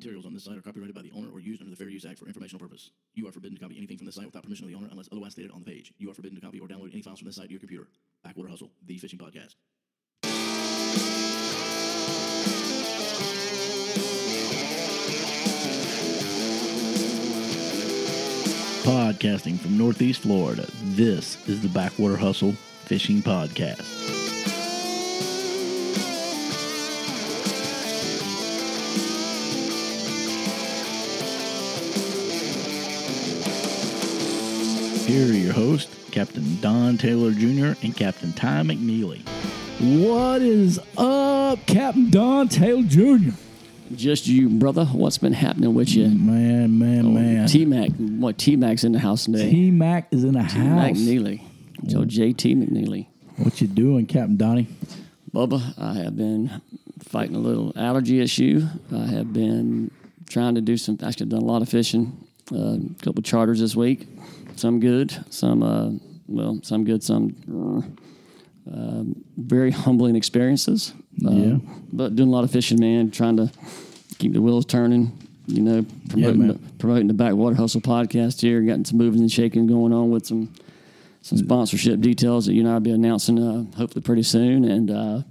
materials on this site are copyrighted by the owner or used under the Fair Use Act for informational purpose. You are forbidden to copy anything from the site without permission of the owner unless otherwise stated on the page. You are forbidden to copy or download any files from this site to your computer. Backwater Hustle, the fishing podcast. Podcasting from Northeast Florida, this is the Backwater Hustle Fishing Podcast. Here are your hosts, Captain Don Taylor Jr. and Captain Ty McNeely. What is up, Captain Don Taylor Jr.? Just you, brother. What's been happening with you? Man, man, man. T Mac. What T Mac's in the house today? T Mac is in the T Mac house. Neely. So JT McNeely. What you doing, Captain Donnie? Bubba, I have been fighting a little allergy issue. I have been trying to do some, actually, done a lot of fishing. Uh, a couple charters this week. Some good, some, uh, well, some good, some uh, very humbling experiences. Uh, Yeah. But doing a lot of fishing, man, trying to keep the wheels turning. You know, promoting, man. the, promoting the Backwater Hustle podcast here, getting some moving and shaking going on with some some sponsorship details that you and I will be announcing uh, hopefully pretty soon. And uh,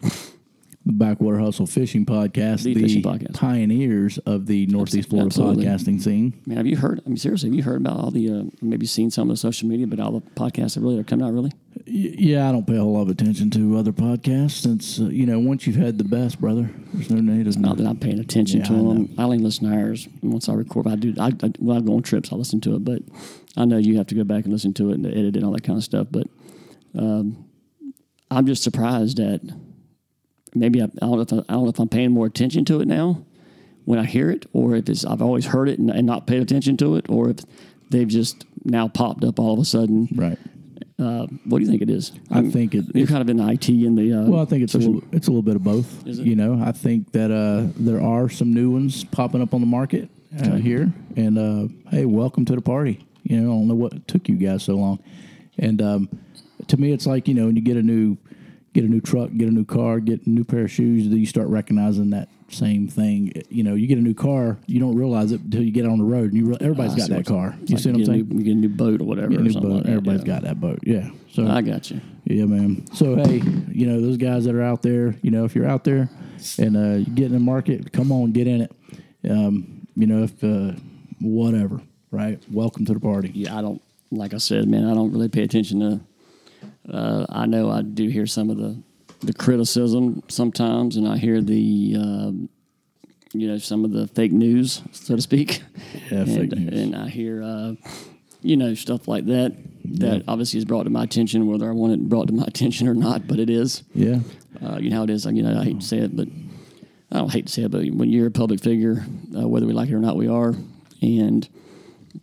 Backwater Hustle Fishing Podcast, The the, fishing podcast. pioneers of the Northeast Florida Absolutely. podcasting scene. man, have you heard? I mean, seriously, have you heard about all the uh, maybe seen some of the social media, but all the podcasts that really are coming out? Really, Y- Yeah, I don't pay a whole lot of attention to other podcasts since, uh, you know, once you've had the best, brother, there's no need of not that I'm paying attention Yeah, to I them. I only listen to ours once I record. I do. I, I when I go on trips, I listen to it, but I know you have to go back and listen to it and edit it and all that kind of stuff. But um, I'm just surprised at maybe I, I don't know if I, I don't know if I'm paying more attention to it now when I hear it, or if it's I've always heard it and, and not paid attention to it, or if they've just now popped up all of a sudden. Right. Uh, what do you think it is? I think it, you're kind of in the IT and the uh, Well, I think it's a little, it's a little bit of both. Is it? You know, I think that uh, there are some new ones popping up on the market uh, here, and uh, hey, welcome to the party. You know, I don't know what took you guys so long, and um, to me, it's like you know, when you get a new get a new truck, get a new car, get a new pair of shoes, then you start recognizing that same thing. You know, you get a new car, you don't realize it until you get on the road, and you re- everybody's I got that car. You like see what I'm saying? New, you get a new boat or whatever. Or new boat. like Everybody's yeah. got that boat. Yeah. So I got you. yeah, man. So hey, you know those guys that are out there. You know, if you're out there and uh, you get in the market, come on, get in it. Um, you know, if uh, whatever, right? Welcome to the party. Yeah, I don't. Like I said, man, I don't really pay attention to. Uh, I know I do hear some of the the criticism sometimes, and I hear the. Um, you know some of the fake news, so to speak. Yeah, and, fake news. And I hear, uh, you know, stuff like that. That obviously is brought to my attention, whether I want it brought to my attention or not. But it is. Yeah, Uh, you know how it is. You know, I hate to say it, but I don't hate to say it, but when you're a public figure, uh, whether we like it or not, we are, and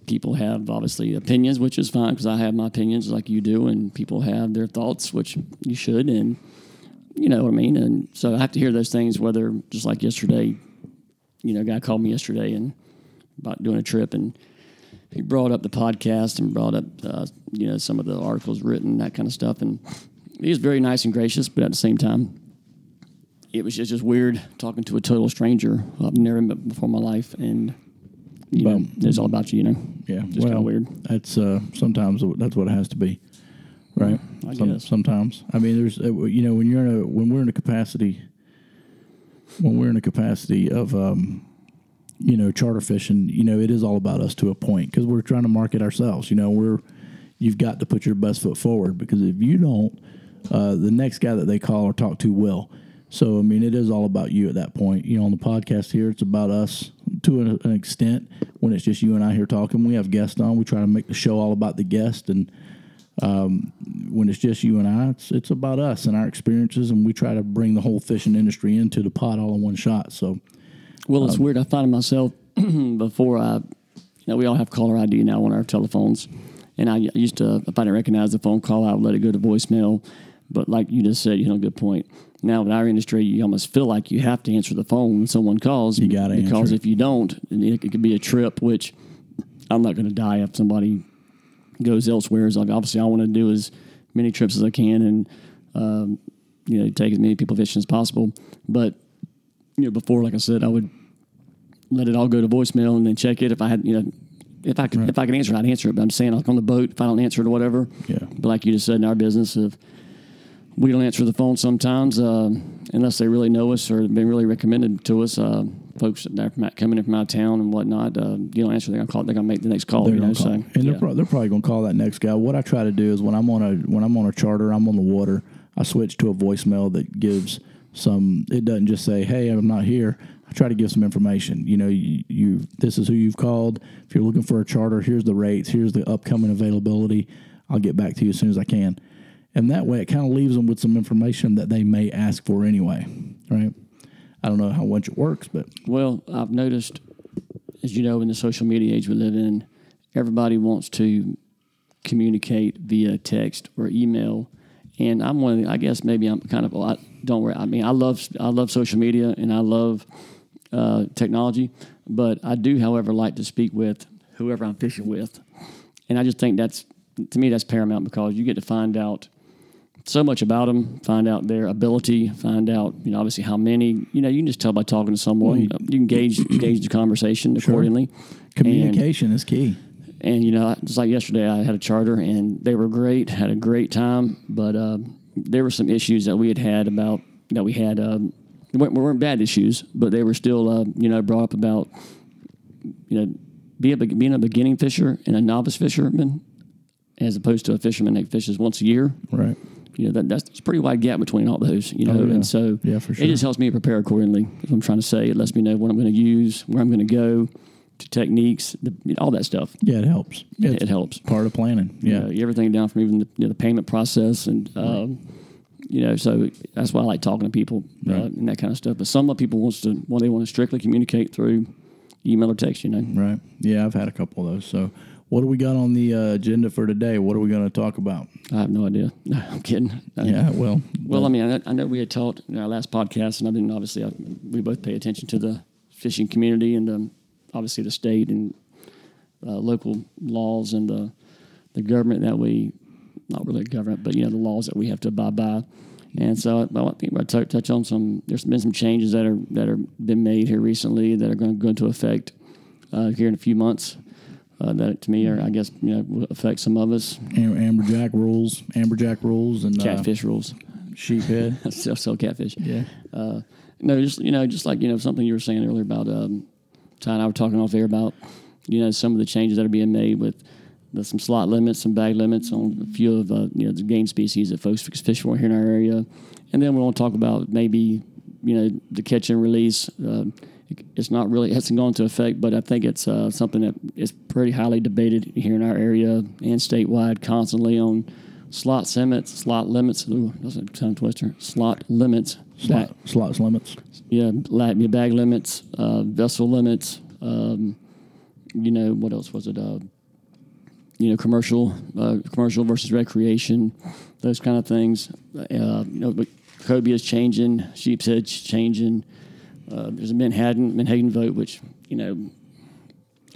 people have obviously opinions, which is fine because I have my opinions like you do, and people have their thoughts, which you should, and you know what I mean. And so I have to hear those things. Whether just like yesterday, you know, a guy called me yesterday and about doing a trip, and he brought up the podcast and brought up uh, you know some of the articles written, that kind of stuff, and he was very nice and gracious, but at the same time it was just, just weird talking to a total stranger I've never met before in my life, and you know, it's all about you, you know. yeah. just well, kind of weird. That's uh, sometimes that's what it has to be, right? I Some- guess. sometimes. I mean, there's uh, you know when you're in a when we're in a capacity when we're in a capacity of um, you know charter fishing, you know it is all about us to a point because we're trying to market ourselves. You know, we're you've got to put your best foot forward because if you don't, uh, the next guy that they call or talk to will. So I mean, it is all about you at that point. You know, on the podcast here, it's about us to an, extent. When it's just you and I here talking, we have guests on. We try to make the show all about the guest, and um, when it's just you and I, it's it's about us and our experiences, and we try to bring the whole fishing industry into the pot all in one shot. So Well, Um, it's weird. I find myself before I, you know, we all have caller ID now on our telephones, and I used to, if I didn't recognize the phone call, I would let it go to voicemail. But like you just said, you know, good point. Now in our industry, you almost feel like you have to answer the phone when someone calls. You gotta because answer it. if you don't, it, it could be a trip. Which I'm not going to die if somebody goes elsewhere. So like obviously, I want to do as many trips as I can, and um, you know, take as many people fishing as possible. But you know, before, like I said, I would let it all go to voicemail and then check it if I had you know if I could if I can answer it I'd answer it. But I'm saying like on the boat if I don't answer it or whatever. Yeah. But like you just said in our business, if we don't answer the phone sometimes uh, unless they really know us or have been really recommended to us. Uh, folks that are coming in from out of town and whatnot, uh, you don't answer, they're gonna call. They're gonna make the next call. They're you know, so and yeah. they're, pro- they're probably going to call that next guy. What I try to do is when I'm on a when I'm on a charter, I'm on the water. I switch to a voicemail that gives some. It doesn't just say, "Hey, I'm not here." I try to give some information. You know, you, you this is who you've called. If you're looking for a charter, here's the rates. Here's the upcoming availability. I'll get back to you as soon as I can. And that way, it kind of leaves them with some information that they may ask for anyway, right? I don't know how much it works, but Well, I've noticed, as you know, in the social media age we live in, everybody wants to communicate via text or email. And I'm one of the, I guess maybe I'm kind of, well, I, don't worry. I mean, I love, I love social media and I love uh, technology, but I do, however, like to speak with whoever I'm fishing with. And I just think that's, to me, that's paramount because you get to find out so much about them, find out their ability, find out, you know, obviously how many, you know, you can just tell by talking to someone. You, you can gauge, gauge the conversation accordingly. communication is key. And, you know, just like yesterday, I had a charter and they were great, had a great time, but uh, there were some issues that we had had about, that we had, they weren't, weren't bad issues, but they were still, uh, you know, brought up about, you know, be a, being a beginning fisher and a novice fisherman as opposed to a fisherman that fishes once a year Right. You know that that's a pretty wide gap between all those you know Oh, yeah. and so Yeah, for it just helps me prepare accordingly i'm trying to say it lets me know what i'm going to use where i'm going to go to techniques the, you all that stuff Yeah, it helps. Yeah, it, it's helps part of planning. you Yeah. know, everything down from even the, you know, the payment process and um, you know so that's why i like talking to people uh, and that kind of stuff but some of people wants to well they want to strictly communicate through email or text you know Right. Yeah, I've had a couple of those. So, what do we got on the uh, agenda for today? What are we going to talk about? i have no idea no i'm kidding I- Yeah, well, Well, I mean, I, I know we had talked in our last podcast, and I mean, obviously, I, we both pay attention to the fishing community and um, obviously the state and uh, local laws and the the government that we, not really government, but you know, the laws that we have to abide by. And so, I, I think I touch, touch on some. There's been some changes that are that are been made here recently that are going to go into effect uh, here in a few months. Uh, that to me are, I guess, you know, affect some of us. am- amberjack rules, amberjack rules, and Catfish rules, uh, sheephead. sell, sell catfish. Yeah. Uh, no, just you know, just like you know, something you were saying earlier about um, Ty and I were talking off air about, you know, some of the changes that are being made with the, some slot limits, some bag limits on a few of uh, you know the game species that folks fish for here in our area, and then we want to talk about maybe you know the catch and release. Uh, it's not really it hasn't gone into effect, but I think it's uh, something that is pretty highly debated here in our area and statewide constantly on slot limits, slot limits. Ooh, that's a tongue twister. Slot limits. Slot, slots limits. Yeah, bag limits, uh, vessel limits. Um, you know what else was it? Uh, you know, commercial, uh, commercial versus recreation, those kind of things. Uh, you know, but Cobia is changing, Sheepshead's changing. Uh, there's a Manhattan Manhattan vote, which you know,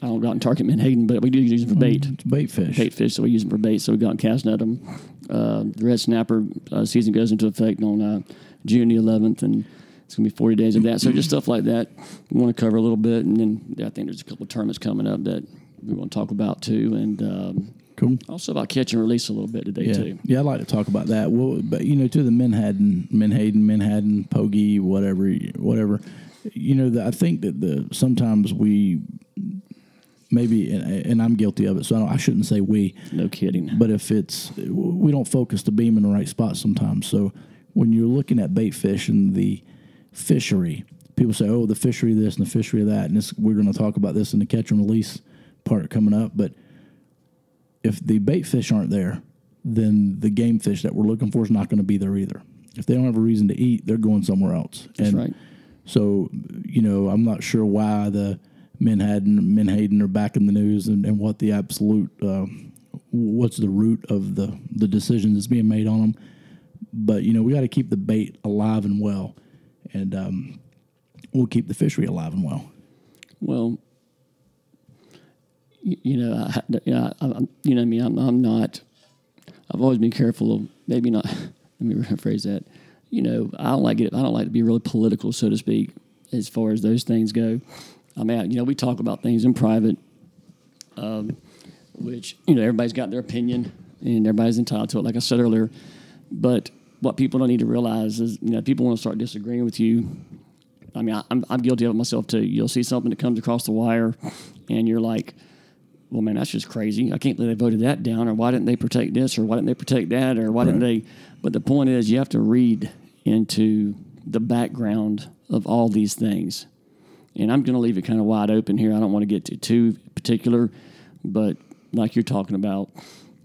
I don't go out and target Manhattan, but we do use them for bait It's bait fish. bait fish, so we use them for bait. So we go out and cast net them. Uh, the red snapper uh, season goes into effect on uh, June the 11th, and it's going to be 40 days of that. So just stuff like that we want to cover a little bit, and then I think there's a couple of tournaments coming up that we want to talk about too, and um, Cool. also about catch and release a little bit today Yeah, too. yeah, I'd like to talk about that. Well, but you know, to the Manhattan, Manhattan, Manhattan, Pogie, whatever, whatever. You know, the, I think that the sometimes we maybe, and, and I'm guilty of it, so I, don't, I shouldn't say we. No kidding. But if it's, we don't focus the beam in the right spot sometimes. So when you're looking at bait fish and the fishery, people say, oh, the fishery this and the fishery that. And this, we're going to talk about this in the catch and release part coming up. But if the bait fish aren't there, then the game fish that we're looking for is not going to be there either. If they don't have a reason to eat, they're going somewhere else. That's and right. So, you know, I'm not sure why the Manhattan Menhaden are back in the news and, and what the absolute uh, what's the root of the the decision that's being made on them. But you know, we got to keep the bait alive and well, and um, we'll keep the fishery alive and well. Well, you, know, I, you know, I, I'm, you know, me, I'm, I'm not. I've always been careful of maybe not. Let me rephrase that. You know, I don't like it. I don't like to be really political, so to speak, as far as those things go. I mean, you know, we talk about things in private, um, which you know everybody's got their opinion and everybody's entitled to it. Like I said earlier, but what people don't need to realize is, you know, people want to start disagreeing with you. I mean, I, I'm I'm guilty of it myself too. You'll see something that comes across the wire, and you're like, well, man, that's just crazy. I can't believe they voted that down, or why didn't they protect this, or why didn't they protect that, or why didn't they? But the point is, you have to read into the background of all these things. And I'm going to leave it kind of wide open here. I don't want to get to too particular, but like you're talking about,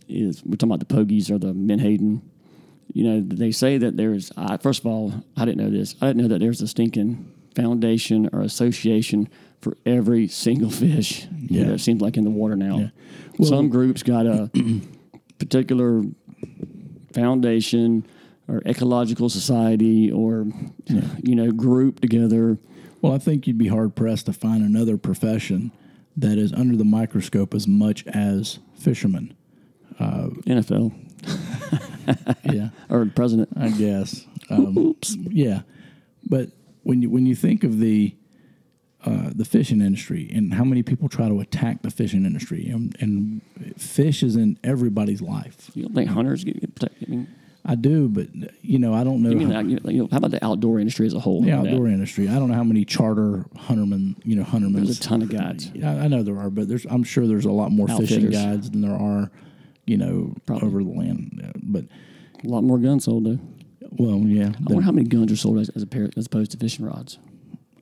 is we're talking about the Pogies or the Menhaden. You know, they say that there's. I, first of all, I didn't know this. I didn't know that there's a stinking foundation or association for every single fish. You know, Yeah. it seems like in the water now. Yeah. Well- Some groups got a particular foundation or ecological society or you know group together. Well, I think you'd be hard pressed to find another profession that is under the microscope as much as fishermen. NFL Yeah, or president. I guess. Um, yeah, but when you when you think of the uh, the fishing industry and how many people try to attack the fishing industry, and, and fish is in everybody's life. You don't think hunters get, get protected? I mean, I do, but you know, I don't know. you mean how- that, you know, how about the outdoor industry as a whole? the That- outdoor industry. I don't know how many charter huntermen, you know, huntermen. There's a ton of guides. I, I know there are, but there's I'm sure there's a lot more fishing guides than there are, you know, Probably. over the land. Uh, But A lot more guns sold though. well, yeah, I wonder how many guns are sold as, as a pair as opposed to fishing rods.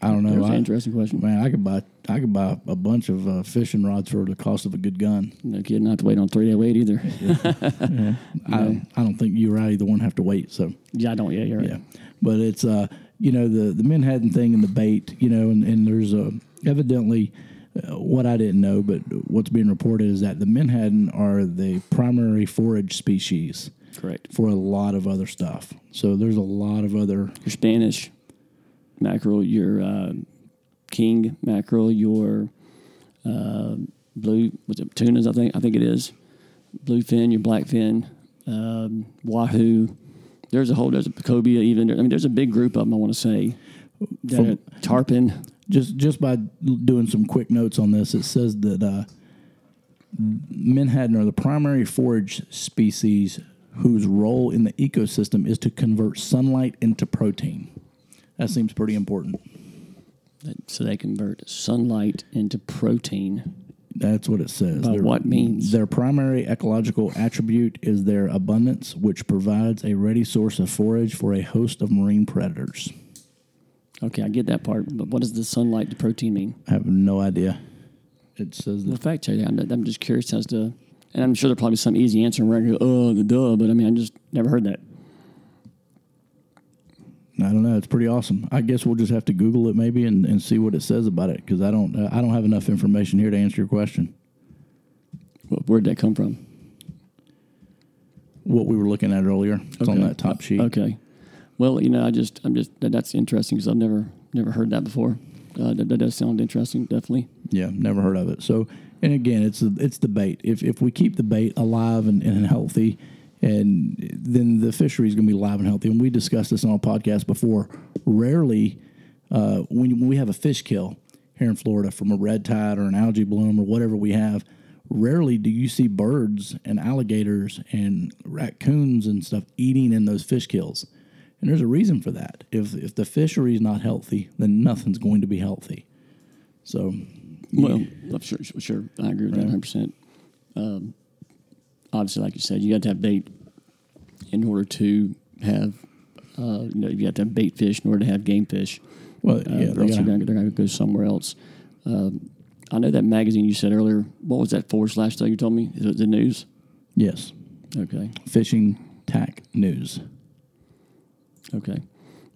I don't know. There's an interesting question. man, I could buy I could buy a bunch of uh, fishing rods for the cost of a good gun. No kidding. Not have to wait on three day wait either. I I don't think you or I either one have to wait. So yeah, I don't. Yeah, you're right. yeah, but it's uh you know the the Manhattan thing and the bait you know and and there's a evidently. Uh, what I didn't know, but what's being reported is that the Manhattan are the primary forage species. Correct. for a lot of other stuff. So there's a lot of other Your Spanish mackerel, your uh, king mackerel, your uh, blue what's it tunas? I think I think it is bluefin, your blackfin, um, wahoo. There's a whole there's a cobia even. I mean, there's a big group of them. I want to say that tarpon. just just by doing some quick notes on this. It says that uh, menhaden are the primary forage species whose role in the ecosystem is to convert sunlight into protein. That seems pretty important. So they convert sunlight into protein. That's what it says. By Their- what means? Their primary ecological attribute is their abundance, which provides a ready source of forage for a host of marine predators. Okay, I get that part, but what does the sunlight to protein mean? I have no idea. It says Well, that fact check that. I'm, I'm just curious as to, and I'm sure there'll probably be some easy answer. And we're going to go, oh, the duh, but I mean, I just never heard that. I don't know. It's pretty awesome. I guess we'll just have to Google it maybe and, and see what it says about it because I don't I don't have enough information here to answer your question. Wh- Where'd that come from? What we were looking at earlier, it's on Okay. that top sheet. Okay. Well, you know, I just, I'm just, that, that's interesting because I've never, never heard that before. Uh, that, that does sound interesting, definitely. Yeah, never heard of it. So, and again, it's the it's the bait. If if we keep the bait alive and, and healthy, and then the fishery is going to be alive and healthy. And we discussed this on a podcast before. Rarely, uh, when, when we have a fish kill here in Florida from a red tide or an algae bloom or whatever we have, rarely do you see birds and alligators and raccoons and stuff eating in those fish kills. And there's a reason for that. If if the fishery is not healthy, then nothing's going to be healthy. So Well, sure, sure, sure. I agree with that 100%. Um, obviously, like you said, you got to have bait in order to have, uh, you know, you have to have bait fish in order to have game fish. Well, Uh, yeah, else they're going they're going to go somewhere else. Um, I know that magazine you said earlier. What was that forward slash though you told me? Is it the news? yes, Okay. fishing tack news. Okay.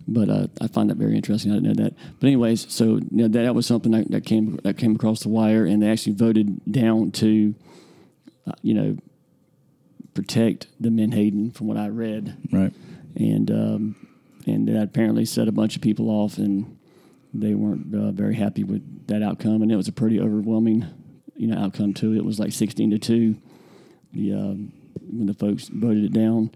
But uh, I find that very interesting. I didn't know that. But anyways, so you know, that, that was something that, that came that came across the wire, and they actually voted down to, uh, you know, protect the Menhaden, from what I read, Right. and um, and that apparently set a bunch of people off, and they weren't uh, very happy with that outcome, and it was a pretty overwhelming, you know, outcome too. It was like sixteen to two. The um, when the folks voted it down,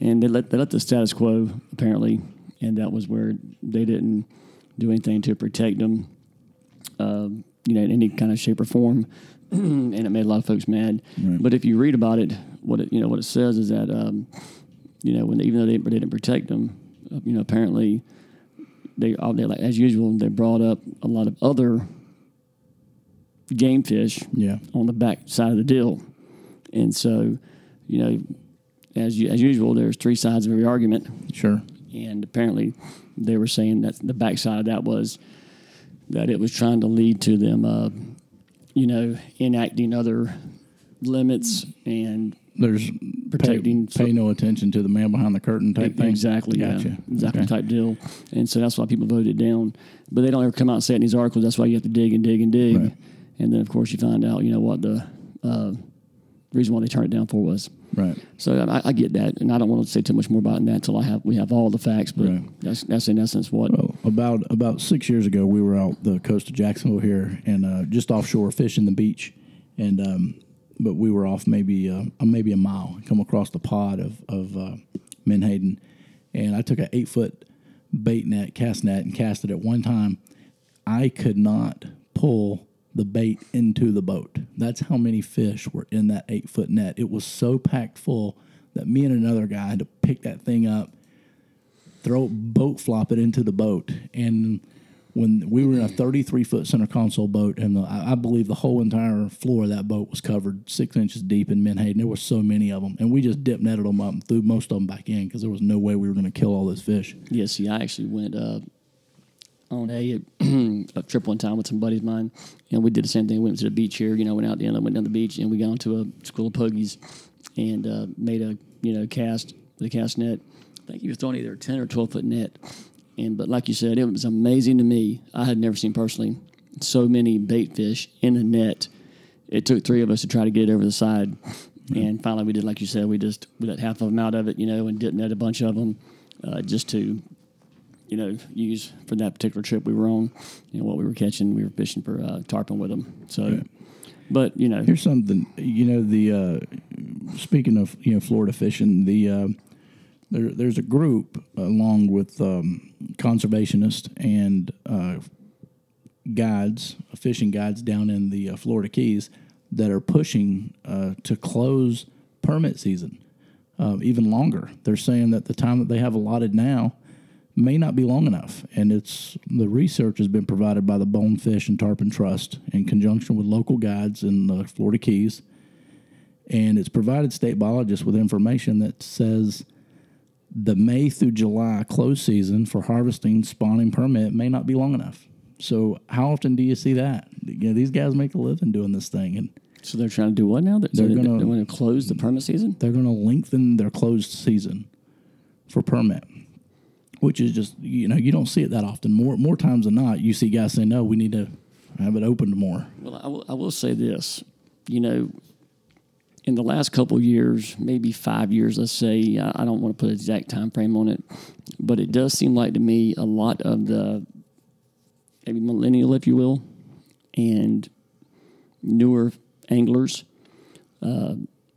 and they let they let the status quo apparently, and that was where they didn't do anything to protect them. um, you know, in any kind of shape or form, and it made a lot of folks mad. But if you read about it, what it you know what it says is that um, you know when even though they, they didn't protect them, uh, you know apparently they all they like as usual they brought up a lot of other game fish Yeah. on the back side of the deal, and so you know as as usual there's three sides of every argument Sure. and apparently they were saying that the backside of that was that it was trying to lead to them, uh, you know, enacting other limits and There's Protecting- Pay, pay no attention to the man behind the curtain type thing. exactly, Gotcha. yeah, exactly Okay. type deal. And so that's why people voted down. But they don't ever come out and say it in these articles. That's why you have to dig and dig and dig. Right. And then of course you find out, you know, what the uh, reason why they turned it down for was. Right. So I, I get that, and I don't want to say too much more about that until I have we have all the facts. But Right. that's that's in essence what Well, about about six years ago, we were out the coast of Jacksonville here, and uh, just offshore fishing the beach, and um, but we were off maybe uh, maybe a mile, come across the pod of of uh, Menhaden, and I took an eight foot bait net, cast net, and cast it at one time. I could not pull the bait into the boat. That's how many fish were in that eight foot net. It was so packed full that me and another guy had to pick that thing up throw boat flop it into the boat and when we were in a 33 foot center console boat and the, I believe the whole entire floor of that boat was covered six inches deep in menhaden there were so many of them and we just dip netted them up and threw most of them back in because there was no way we were going to kill all those fish Yeah, see, I actually went uh, on a, a trip one time with some buddies of mine, and we did the same thing. We Went to the beach here, you know, went out the inlet, went down the beach, and we got onto a school of pogies and uh, made a you know cast with a cast net. I think he was throwing either a ten or twelve foot net, and but like you said, it was amazing to me. I had never seen personally so many bait fish in a net. It took three of us to try to get it over the side. And finally, we did like you said. We just we let half of them out of it, you know, and didn't net a bunch of them, uh, just to you know, use for that particular trip we were on. You know, what we were catching, we were fishing for uh, tarpon with them. So, but you know, here's something you know the uh, speaking of you know Florida fishing the uh, there, there's a group along with um, conservationists and uh, guides, fishing guides down in the uh, Florida Keys that are pushing uh, to close permit season uh, even longer. They're saying that the time that they have allotted now may not be long enough, and it's the research has been provided by the Bonefish and Tarpon Trust in conjunction with local guides in the Florida Keys, and it's provided state biologists with information that says the May through July close season for harvesting spawning permit may not be long enough. So how often do you see that? You know, these guys make a living doing this thing, and so they're trying to do what now? They're, They're they're, gonna- they're going to close the permit season. they're going to lengthen their closed season for permit, which is just you know you don't see it that often. More more times than not, you see guys say, "No, we need to have it opened more." Well, I will, I will say this. You know, in the last couple years, maybe five years, let's say, I I don't want to put an exact time frame on it, but it does seem like to me a lot of the maybe millennial, if you will, and newer anglers, uh,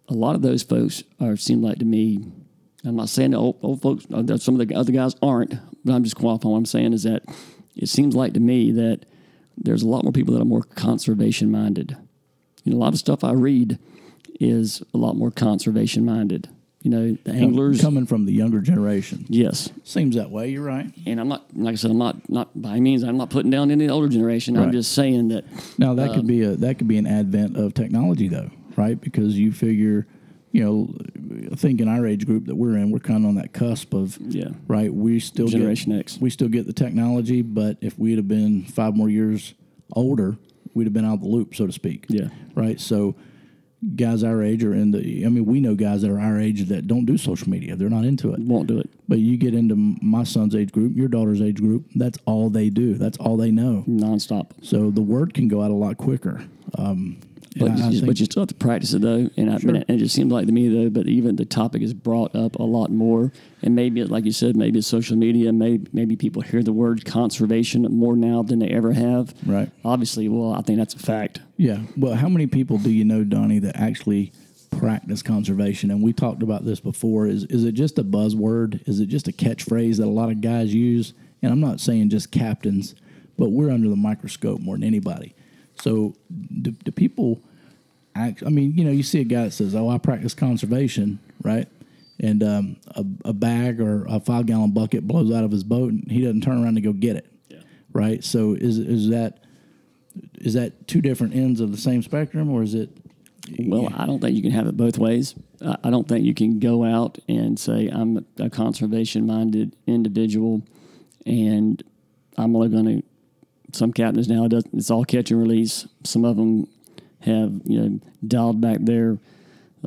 a lot of those folks are seem like to me. I'm not saying old, old folks, uh, some of the other guys aren't, but I'm just qualifying. What I'm saying is that it seems like to me that there's a lot more people that are more conservation minded. You know, a lot of stuff I read is a lot more conservation minded. You know, the anglers. coming from the younger generation Yes, seems that way. You're right. and I'm not like I said, I'm not not by any means I'm not putting down any older generation. I'm just saying that Now that Um, could be a that could be an advent of technology though, right? Because you figure, you know, I think in our age group that we're in, we're kind of on that cusp of yeah, right. We still Generation get, X. We still get the technology, but if we'd have been five more years older, we'd have been out of the loop, so to speak. Yeah. Right. So guys our age are in the. I mean, we know guys that are our age that don't do social media. They're not into it. won't do it But you get into my son's age group, your daughter's age group. That's all they do. That's all they know. nonstop. So the word can go out a lot quicker. Um, But, and I you, but you still have to practice it though, and I, Sure. but it just seems like to me though. But even the topic is brought up a lot more, and maybe it- like you said, maybe it's social media. Maybe maybe people hear the word conservation more now than they ever have. Right. Obviously, well, I think that's a fact. Yeah. Well, how many people do you know, Donnie, that actually practice conservation? And we talked about this before. Is is it just a buzzword? Is it just a catchphrase that a lot of guys use? And I'm not saying just captains, but we're under the microscope more than anybody. So do, do people act? I mean, you know, you see a guy that says, "Oh, I practice conservation," right? And um, a, a bag or a five gallon bucket blows out of his boat, and he doesn't turn around to go get it, Yeah. right? So is is that is that two different ends of the same spectrum, or is it? Well, I don't think you can have it both ways. I I don't think you can go out and say I'm a conservation minded individual, and I'm only going to. Some captains now does it's all catch and release. Some of them have you know dialed back their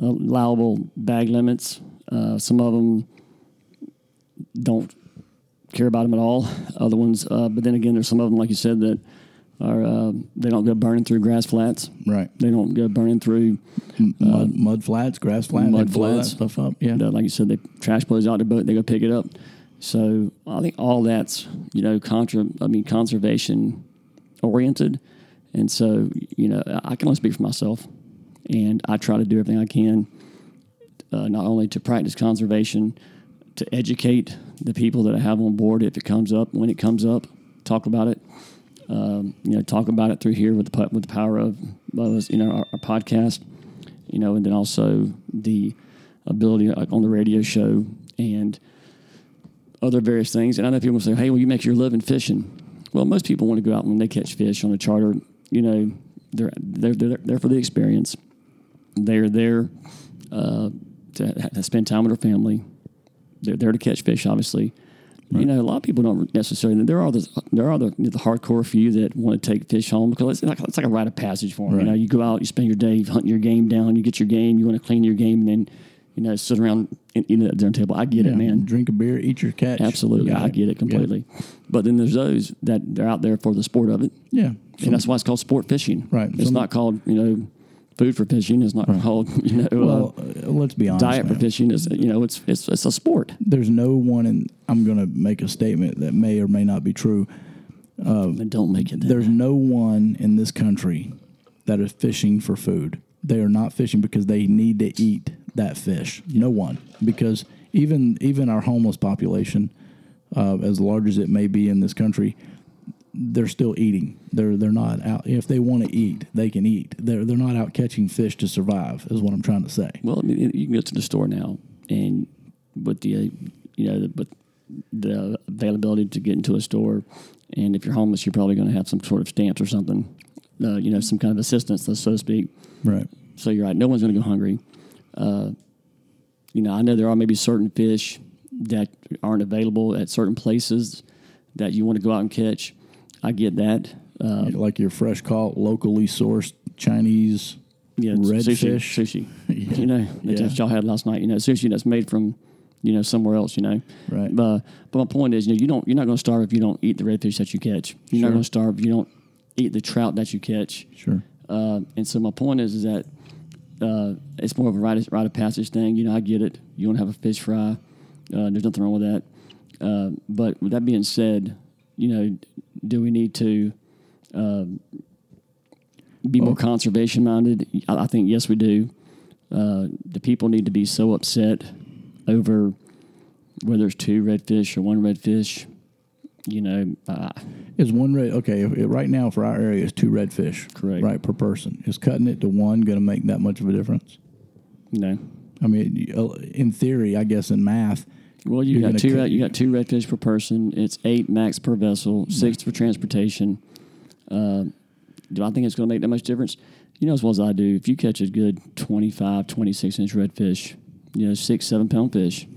uh, allowable bag limits. Uh, some of them don't care about them at all. Other ones, uh, but then again, there's some of them, like you said, that are uh, they don't go burning through grass flats. Right. They don't go burning through mud, mud flats, grass flats, mud they that flats. stuff up. Yeah, uh, like you said, the trash blows out their boat, they go pick it up. So I think all that's you know contra, I mean conservation oriented, and so you know I can only speak for myself, and I try to do everything I can, uh, not only to practice conservation, to educate the people that I have on board if it comes up, when it comes up, talk about it. Um, you know, talk about it through here with the with the power of uh, you know our, our podcast, you know, and then also the ability like, on the radio show and other various things. And I know people say, "Hey, well, you make your living fishing." Well, most people want to go out when they catch fish on a charter. You know, they're they're they're there for the experience. They're there uh, to, to spend time with their family. They're there to catch fish, obviously. You know, a lot of people don't necessarily. There are the there are the, the hardcore few that want to take fish home because it's like it's like a rite of passage for them. Right. You know, you go out, you spend your day hunting your game down, you get your game, you want to clean your game, and then you know sit around and eat at the dinner table. I get yeah. it, man. Drink a beer, eat your catch. Absolutely, I get it completely. But then there's those that they're out there for the sport of it, Yeah, and that's why it's called sport fishing. Right. It's not called you know food for fishing. It's not called you know well, uh, uh, let's be honest. diet for fishing. is you know it's it's it's a sport. There's no one, and I'm going to make a statement that may or may not be true. and don't make it. That. There's no one in this country that is fishing for food. They are not fishing because they need to eat that fish. No one, because even even our homeless population, uh, as large as it may be in this country, they're still eating. They're they're not out. If they want to eat, they can eat. They're they're not out catching fish to survive. Is what I'm trying to say. Well, I mean, you can go to the store now, and with the, uh, you know, with the availability to get into a store, and if you're homeless, you're probably going to have some sort of stamps or something, uh, you know, some kind of assistance, so to speak. Right. So you're right. No one's going to go hungry. Uh, you know, I know there are maybe certain fish that aren't available at certain places that you want to go out and catch. I get that. Uh, like your fresh caught, locally sourced Chinese yeah, red sushi, fish. sushi. You know, that Yeah. y'all had last night. You know, sushi that's made from, you know, somewhere else. You know, Right. But but my point is, you know, you don't you're not going to starve if you don't eat the redfish that you catch. You're not going to starve if you don't eat the trout that you catch. Sure. Uh, and so my point is, is that uh, it's more of a rite of, rite of passage thing. You know, I get it. You want to have a fish fry. Uh, there's nothing wrong with that. Uh, but with that being said, you know, do we need to um, be more conservation minded? I, I think yes, we do. Uh, the people need to be so upset over whether it's two redfish or one redfish. You know, uh, Is one red okay? If, if right now for our area is two redfish, Correct. Right per person. Is cutting it to one going to make that much of a difference? No. I mean, uh, in theory, I guess in math, Well, you got two. cut- You got two redfish per person. It's eight max per vessel. Six for transportation. Uh, do I think it's going to make that much difference? You know as well as I do. If you catch a good 25, 26 inch redfish, you know six, seven pound fish?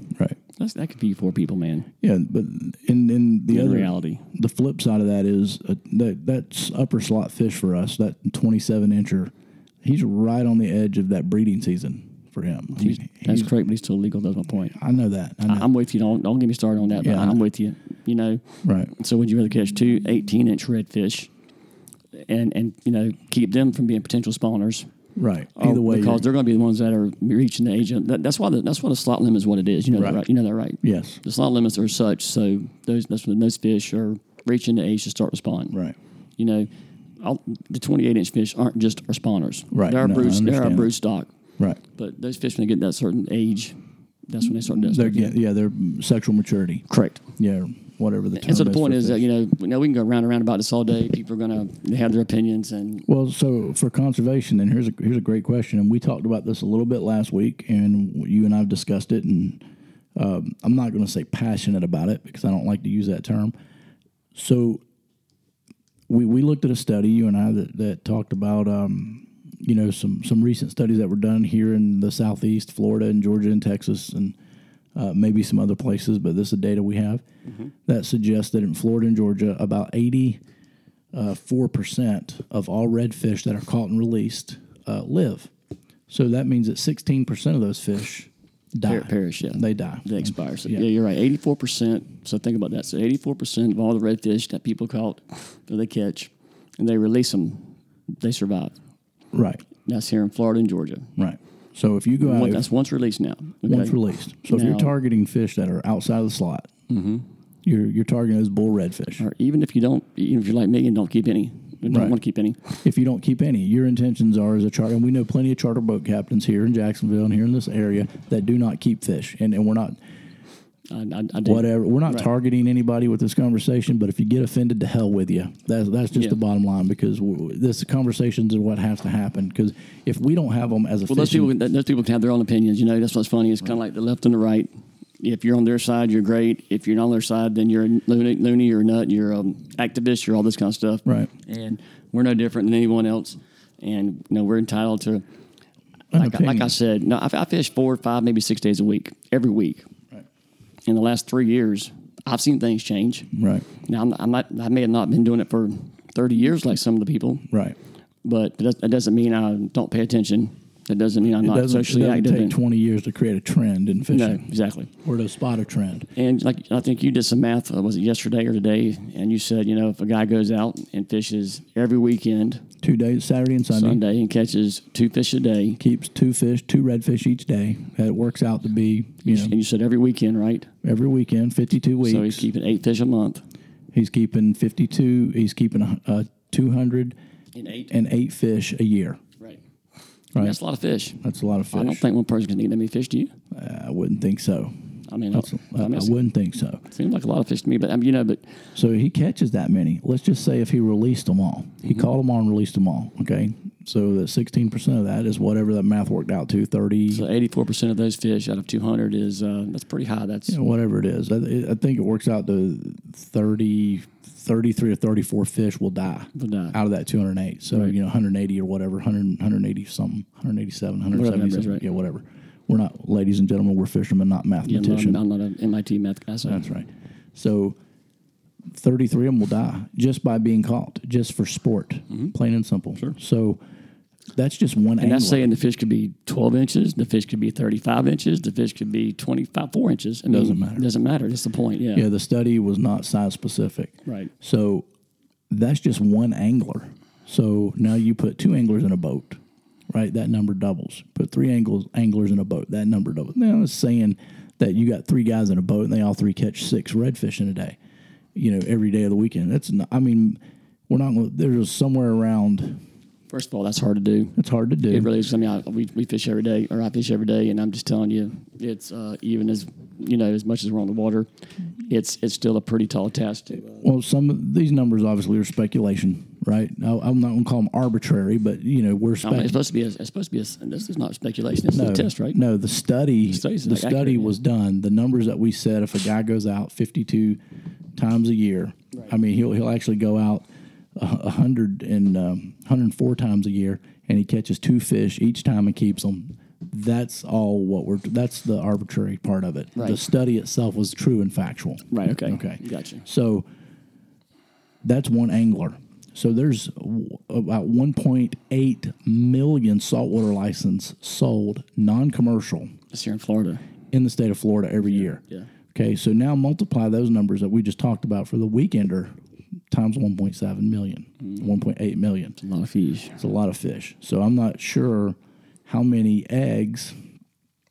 That's, that could be four people, man. Yeah, but in in the In other reality, the flip side of that is uh, that that's upper slot fish for us. That twenty seven incher, he's right on the edge of that breeding season for him. He's- He- that's he's- correct, but he's still legal. That's my point. I know that. I I'm with you. Don't don't get me started on that. But Yeah, I'm with you. You know. right. So would you rather catch two 18 inch redfish, and and you know keep them from being potential spawners? Right. Oh, Either way, because they're going to be the ones that are reaching the age. Of, that, that's why the, that's why the slot limit is what it is. You know Right. that, right? You know that, right? yes, The slot limits are such so those that's when those fish are reaching the age to start spawn. right. You know, all, the 28 inch fish aren't just our spawners. Right. They are No, brood. Are brood stock. Right. But those fish when they get that certain age, that's when they start. to They're getting, yeah, they're sexual maturity. correct. Yeah. whatever the term And so the point is that you know, know we can go round and round about this all day. People are going to have their opinions, and Well, so for conservation, then here's a here's a great question, and we talked about this a little bit last week, and you and I've discussed it, and um, I'm not going to say passionate about it because I don't like to use that term. So we we looked at a study, you and I, that, that talked about um, you know some some recent studies that were done here in the southeast, Florida and Georgia and Texas, and uh, maybe some other places, but this is data we have that suggests that in Florida and Georgia, about eighty four percent of all redfish that are caught and released uh, live. So that means that sixteen percent of those fish die. per- perish. Yeah, They die. they expire. So Yeah. yeah, you're right. Eighty-four percent. So think about that. So eighty-four percent of all the redfish that people caught, that they catch, and they release them, they survive. Right. That's here in Florida and Georgia. Right. So if you go out, that's once released now. Okay? once released. So if you're targeting fish that are outside of the slot, mm-hmm. you're you're targeting those bull redfish. Or even if you don't, even if you're like me and don't keep any, you don't Right. want to keep any. If you don't keep any, your intentions are as a charter. And we know plenty of charter boat captains here in Jacksonville and here in this area that do not keep fish, and, and we're not I, I, whatever. We're not Right. targeting anybody with this conversation, but if you get offended, to hell with you. That's that's just Yeah. the bottom line because this conversations is what has to happen. Because if we don't have them as a Well, those people, those people can have their own opinions. You know, that's what's funny. It's kind of like the left and the right. If you're on their side, you're great. If you're not on their side, then you're a loony, loony you're a nut, you're um, activist, you're all this kind of stuff. Right. And we're no different than anyone else. And you know, we're entitled to, like, I- like I said, no, I, I fish four, five, maybe six days a week, every week. In the last three years, I've seen things change. right, Now, I'm, I might, I may have not been doing it for 30 years like some of the people, right. but that doesn't mean I don't pay attention. That doesn't mean I'm not doesn't, it socially doesn't active. take and- twenty years to create a trend in fishing. no, exactly. or to spot a trend. And like I think you did some math. Uh, was it yesterday or today? And you said, you know, if a guy goes out and fishes every weekend, Two days, Saturday and Sunday, Sunday, and catches two fish a day, keeps two fish, two redfish each day. That works out to be you and you said every weekend, right? every weekend, fifty-two weeks. So he's keeping eight fish a month. He's keeping 52, he's keeping uh, 208 In eight, fish a year. Right? That's a lot of fish. That's a lot of fish. I don't think one person can eat that many fish. Do you? I wouldn't think so. I mean, That's, I, I, I mean, I wouldn't think so. seems like a lot of fish to me. But um, you know, but So he catches that many. Let's just say if he released them all, Mm-hmm. he caught them all and released them all. Okay. So that 16% of that is whatever that math worked out to 30, so eighty-four percent of those fish out of two hundred is uh, that's pretty high. That's you know, whatever it is. I, I think it works out to 30, 33 or 34 fish will die Will die. out of that 208. So, Right. you know, 180 or whatever, 100, 180 something, 187, Whatever 170 number is, right. Yeah, whatever. We're not, ladies and gentlemen, we're fishermen, not yeah, I'm, mathematicians. not, I'm not an MIT math guy. So That's right. So 33 of them will die just by being caught, just for sport, mm-hmm. plain and simple. Sure. So that's just one. And angler. that's saying the fish could be 12 inches, the fish could be 35 inches, the fish could be 25, 4 inches. I mean, Doesn't matter. Doesn't matter. That's the point. Yeah. yeah, the study was not size specific. Right. So that's just one angler. So now you put two anglers in a boat, right? That number doubles. Put three angles, anglers in a boat, that number doubles. Now it's saying that you got three guys in a boat and they all three catch six redfish in a day, you know, every day of the weekend. That's not, I mean, we're not going to, there's somewhere around, First of all, that's hard to do. it's hard to do. It really is. I mean, I, we, we fish every day, or I fish every day, and I'm just telling you, it's uh, even as you know, as much as we're on the water, it's it's still a pretty tall task to. Uh, Well, some of these numbers obviously are speculation, right? I, I'm not going to call them arbitrary, but you know we're I mean, it's supposed to be. A, it's supposed to be. A, this is not speculation. This is a test, right? No, the study, the study accurate, yeah. was done. The numbers that we said, if a guy goes out 52 times a year, I mean, he'll he'll actually go out a a hundred and um, 104 times a year, and he catches two fish each time and keeps them. That's all what we're. That's the arbitrary part of it. The study itself was true and factual. Right. Okay. Okay. Gotcha. So that's one angler. So there's w- about 1.8 million saltwater license sold non-commercial It's here in Florida. in the state of Florida every year. yeah. Okay, so now multiply those numbers that we just talked about for the weekender times 1.7 million, mm. 1.8 million. A lot of fish. It's a lot of fish. So I'm not sure how many eggs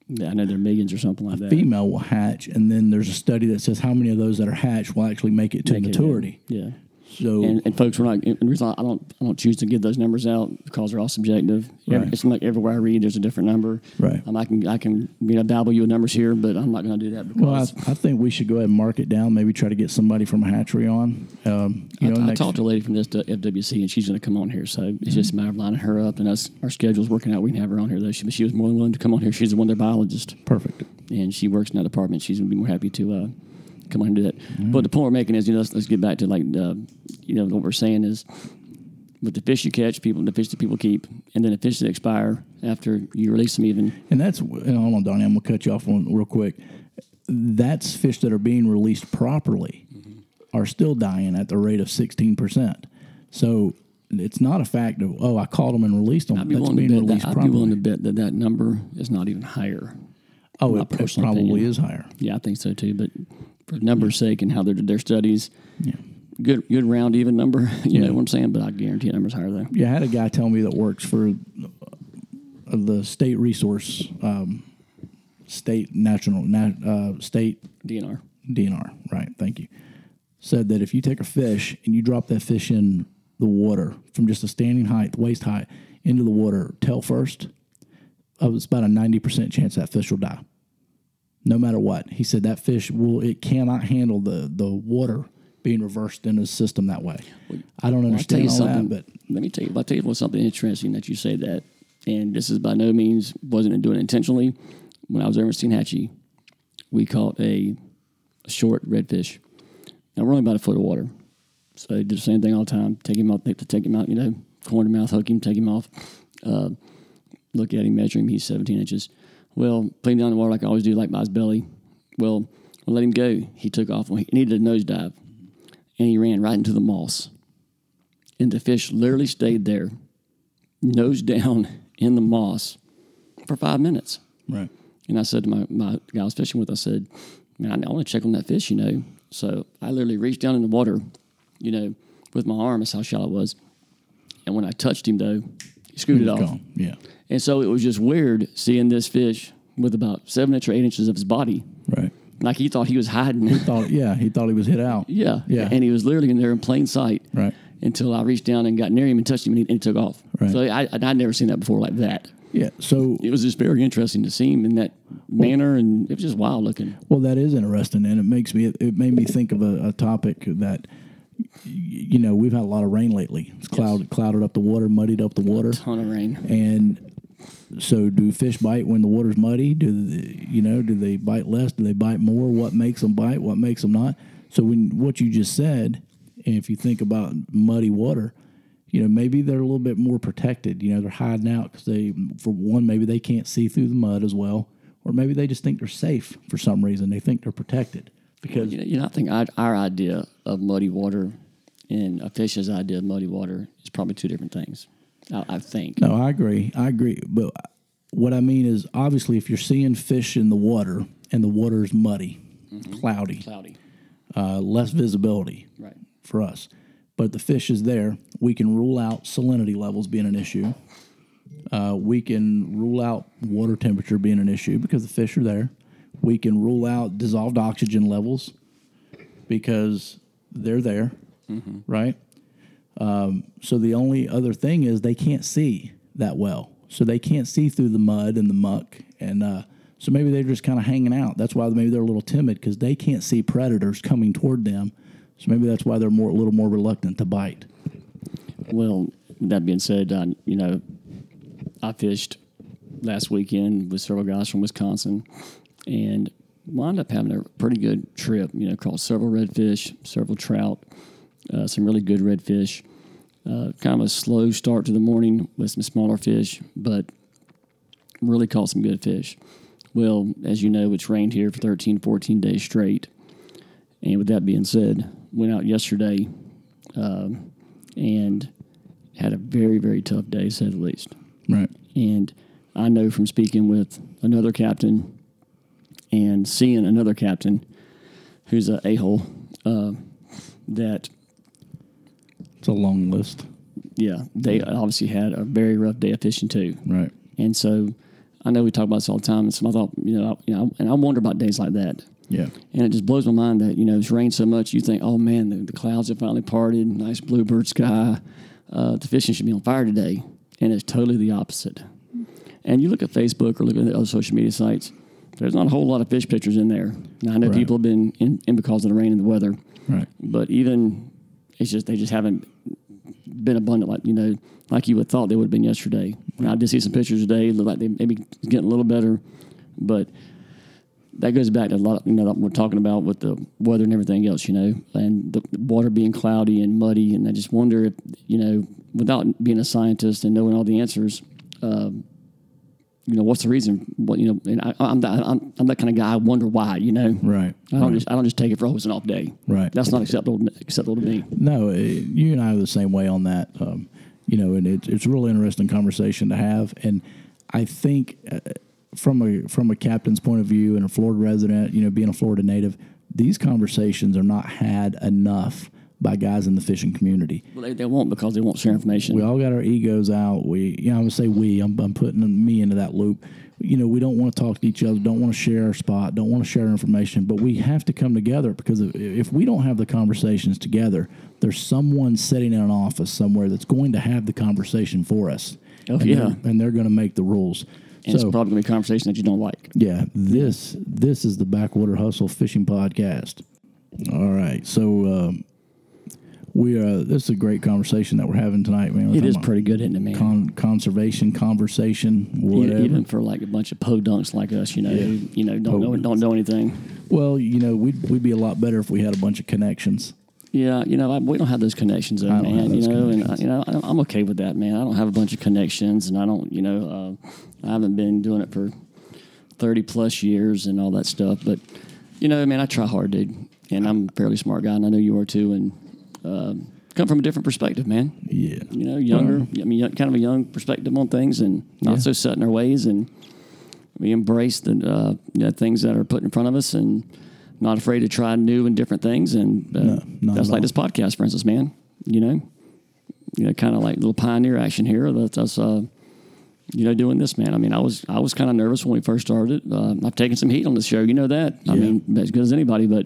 Yeah, I know they're millions or something like that. female will hatch, and then there's a study that says how many of those that are hatched will actually make it to Make it, maturity. Yeah. So And, and folks, we're not. And reason I don't I don't choose to give those numbers out because they're all subjective. Right. It's like everywhere I read, there's a different number. Right. Um, I can I can you know dabble you with numbers here, but I'm not going to do that because well, I, I think we should go ahead and mark it down. Maybe try to get somebody from a hatchery on. Um, you know, I, I next, talked to a lady from this FWC, and she's going to come on here. So it's just a matter of lining her up, and us our schedule's working out. We can have her on here though. She, she was more than willing to come on here. She's the one their biologist, perfect. and she works in that department. She's going to be more happy to uh, come on and do that. But the point we're making is, you know, let's, let's get back to like, uh, you know, what we're saying is, with the fish you catch, people, the fish that people keep, and then the fish that expire after you release them, even And that's hold on, Donnie. I'm gonna cut you off one real quick. That's fish that are being released properly are still dying at the rate of 16 percent. So it's not a fact of oh I caught them and released them. I'd be That's willing to being bet released that, I'd be willing to bet that that number is not even higher. oh, it, it probably opinion. is higher. Yeah, I think so too. But for numbers' sake and how they're their studies, Yeah. good good round even number. You know what I'm saying? But I guarantee number's higher though. Yeah, I had a guy tell me that works for uh, the state resource, um, state national, nat, uh, state DNR. DNR, right? Thank you. Said that if you take a fish and you drop that fish in the water from just a standing height, waist height, into the water, tail first, uh, it's about a ninety percent chance that fish will die, no matter what. He said that fish will it cannot handle the the water being reversed in his system that way. I don't I'll tell understand you all something. that, but let me tell you. I'll tell you something interesting that you say that, and this is by no means wasn't doing it intentionally. When I was over in Steinhatchee, we caught a, a short redfish. Now we're only about a foot of water, so they do the same thing all the time. Take him out, to take him out. You know, corner mouth, hook him, take him off. Uh, look at him, measure him. He's 17 inches. Well, him down the water like I always do, like by his belly. Well, I let him go. He took off. He needed a nosedive, and he ran right into the moss and the fish literally stayed there, nose down in the moss for five minutes. right. And I said to my, my guy I was fishing with, I said, man, I, want to check on that fish, you know. So I literally reached down in the water, you know, with my arm. That's how shallow it was. And when I touched him, though, he screwed it off. gone. Yeah, And so it was just weird seeing this fish with about seven inch or eight inches of his body. right. Like he thought he was hiding. He Thought yeah, he thought he was hit out. yeah. Yeah. And he was literally in there in plain sight. Right. until I reached down and got near him and touched him, and he, and he took off. Right. So I, I'd never seen that before like that. Yeah. So It was just very interesting to see him in that manner, and it was just wild looking. Well, that is interesting, and it makes me it made me think of a, a topic that you know we've had a lot of rain lately. It's clouded clouded up the water, muddied up the water, Ton of rain. and so do fish bite when the water's muddy? Do they, you know? Do they bite less? Do they bite more? What makes them bite? What makes them not? So when what you just said, and if you think about muddy water. You know, maybe they're a little bit more protected. You know, they're hiding out because they, for one, maybe they can't see through the mud as well, or maybe they just think they're safe for some reason. They think they're protected because You know, you know I think our, our idea of muddy water and a fish's idea of muddy water is probably two different things. I, I think. No, I agree. I agree. But what I mean is, obviously, if you're seeing fish in the water and the water is muddy, cloudy, Cloudy. uh, less visibility Right. for us, but the fish is there, we can rule out salinity levels being an issue. Uh, we can rule out water temperature being an issue because the fish are there. We can rule out dissolved oxygen levels because they're there, right? Um, so the only other thing is they can't see that well, so they can't see through the mud and the muck, and uh, so maybe they're just kind of hanging out. That's why maybe they're a little timid because they can't see predators coming toward them. So maybe that's why they're more a little more reluctant to bite. Well, that being said, I, you know, I fished last weekend with several guys from Wisconsin and wound up having a pretty good trip. You know, caught several redfish, several trout, uh, some really good redfish. Uh, kind of a slow start to the morning with some smaller fish, but really caught some good fish. Well, as you know, it's rained here for 13, 14 days straight. And with that being said, went out yesterday um, and had a very, very tough day, to say the least. Right. And I know from speaking with another captain and seeing another captain who's a a hole uh, that It's a long list. yeah they obviously had a very rough day of fishing too. Right. And so I know we talk about this all the time. And so I thought, you know, I, you know, and I wonder about days like that. Yeah. And it just blows my mind that, you know, it's rained so much, you think, oh man, the, the clouds have finally parted, nice bluebird sky. Uh, the fishing should be on fire today. And it's totally the opposite. And you look at Facebook or look at the other social media sites, there's not a whole lot of fish pictures in there. Now, I know Right. people have been in, in because of the rain and the weather, Right. but even it's just, they just haven't been abundant like, you know, like you would thought they would have been yesterday. I did see some pictures today, it looked like they maybe getting a little better, but that goes back to a lot, you know, we're talking about with the weather and everything else, you know, and the water being cloudy and muddy. And I just wonder if, you know, without being a scientist and knowing all the answers, um, you know, what's the reason? What you know, and I, I'm that I'm, I'm that kind of guy. I wonder why, you know. Right. I don't right. just I don't just take it for an off day. Right. That's not acceptable acceptable to me. No, uh, you and I are the same way on that. Um, you know, and it, it's a really interesting conversation to have. And I think uh, from a from a captain's point of view and a Florida resident, you know, being a Florida native, these conversations are not had enough by guys in the fishing community. Well, they, they won't because they won't share information. We all got our egos out. We, you know, I'm gonna say we. I'm, I'm putting me into that loop. You know, we don't want to talk to each other. Don't want to share our spot. Don't want to share information. But we have to come together because if, if we don't have the conversations together, there's someone sitting in an office somewhere that's going to have the conversation for us. Oh, and yeah. they're, and they're going to make the rules. and it's so probably gonna be a conversation that you don't like. yeah, this this is the Backwater Hustle Fishing Podcast. All right, so um, we are. This is a great conversation that we're having tonight, man. We're It is pretty good, isn't it, man? Con- conservation conversation, whatever. Even for like a bunch of podunks like us, you know, who, you know, don't know don't know anything. well, you know, we'd we'd be a lot better if we had a bunch of connections. Yeah, you know, I, we don't have those connections, though, I don't have man. You know, and. I, you know, I- I'm okay with that, man. I don't have a bunch of connections, and I don't, you know, uh, I haven't been doing it for thirty plus years and all that stuff. But you know, man, I try hard, dude, and I'm a fairly smart guy, and I know you are too. And um come from a different perspective, man. Yeah, You know, younger. I mean, young- kind of a young perspective on things, and not so set in our ways, and we embrace the uh, you know, things that are put in front of us, and not afraid to try new and different things. And uh, No, that's like all. this podcast, for instance, man. You know, you know, kind of like little pioneer action here. That's us. Uh, you know, doing this, man. I mean, I was I was kind of nervous when we first started. Uh, I've taken some heat on the show. You know that. I mean, as good as anybody, but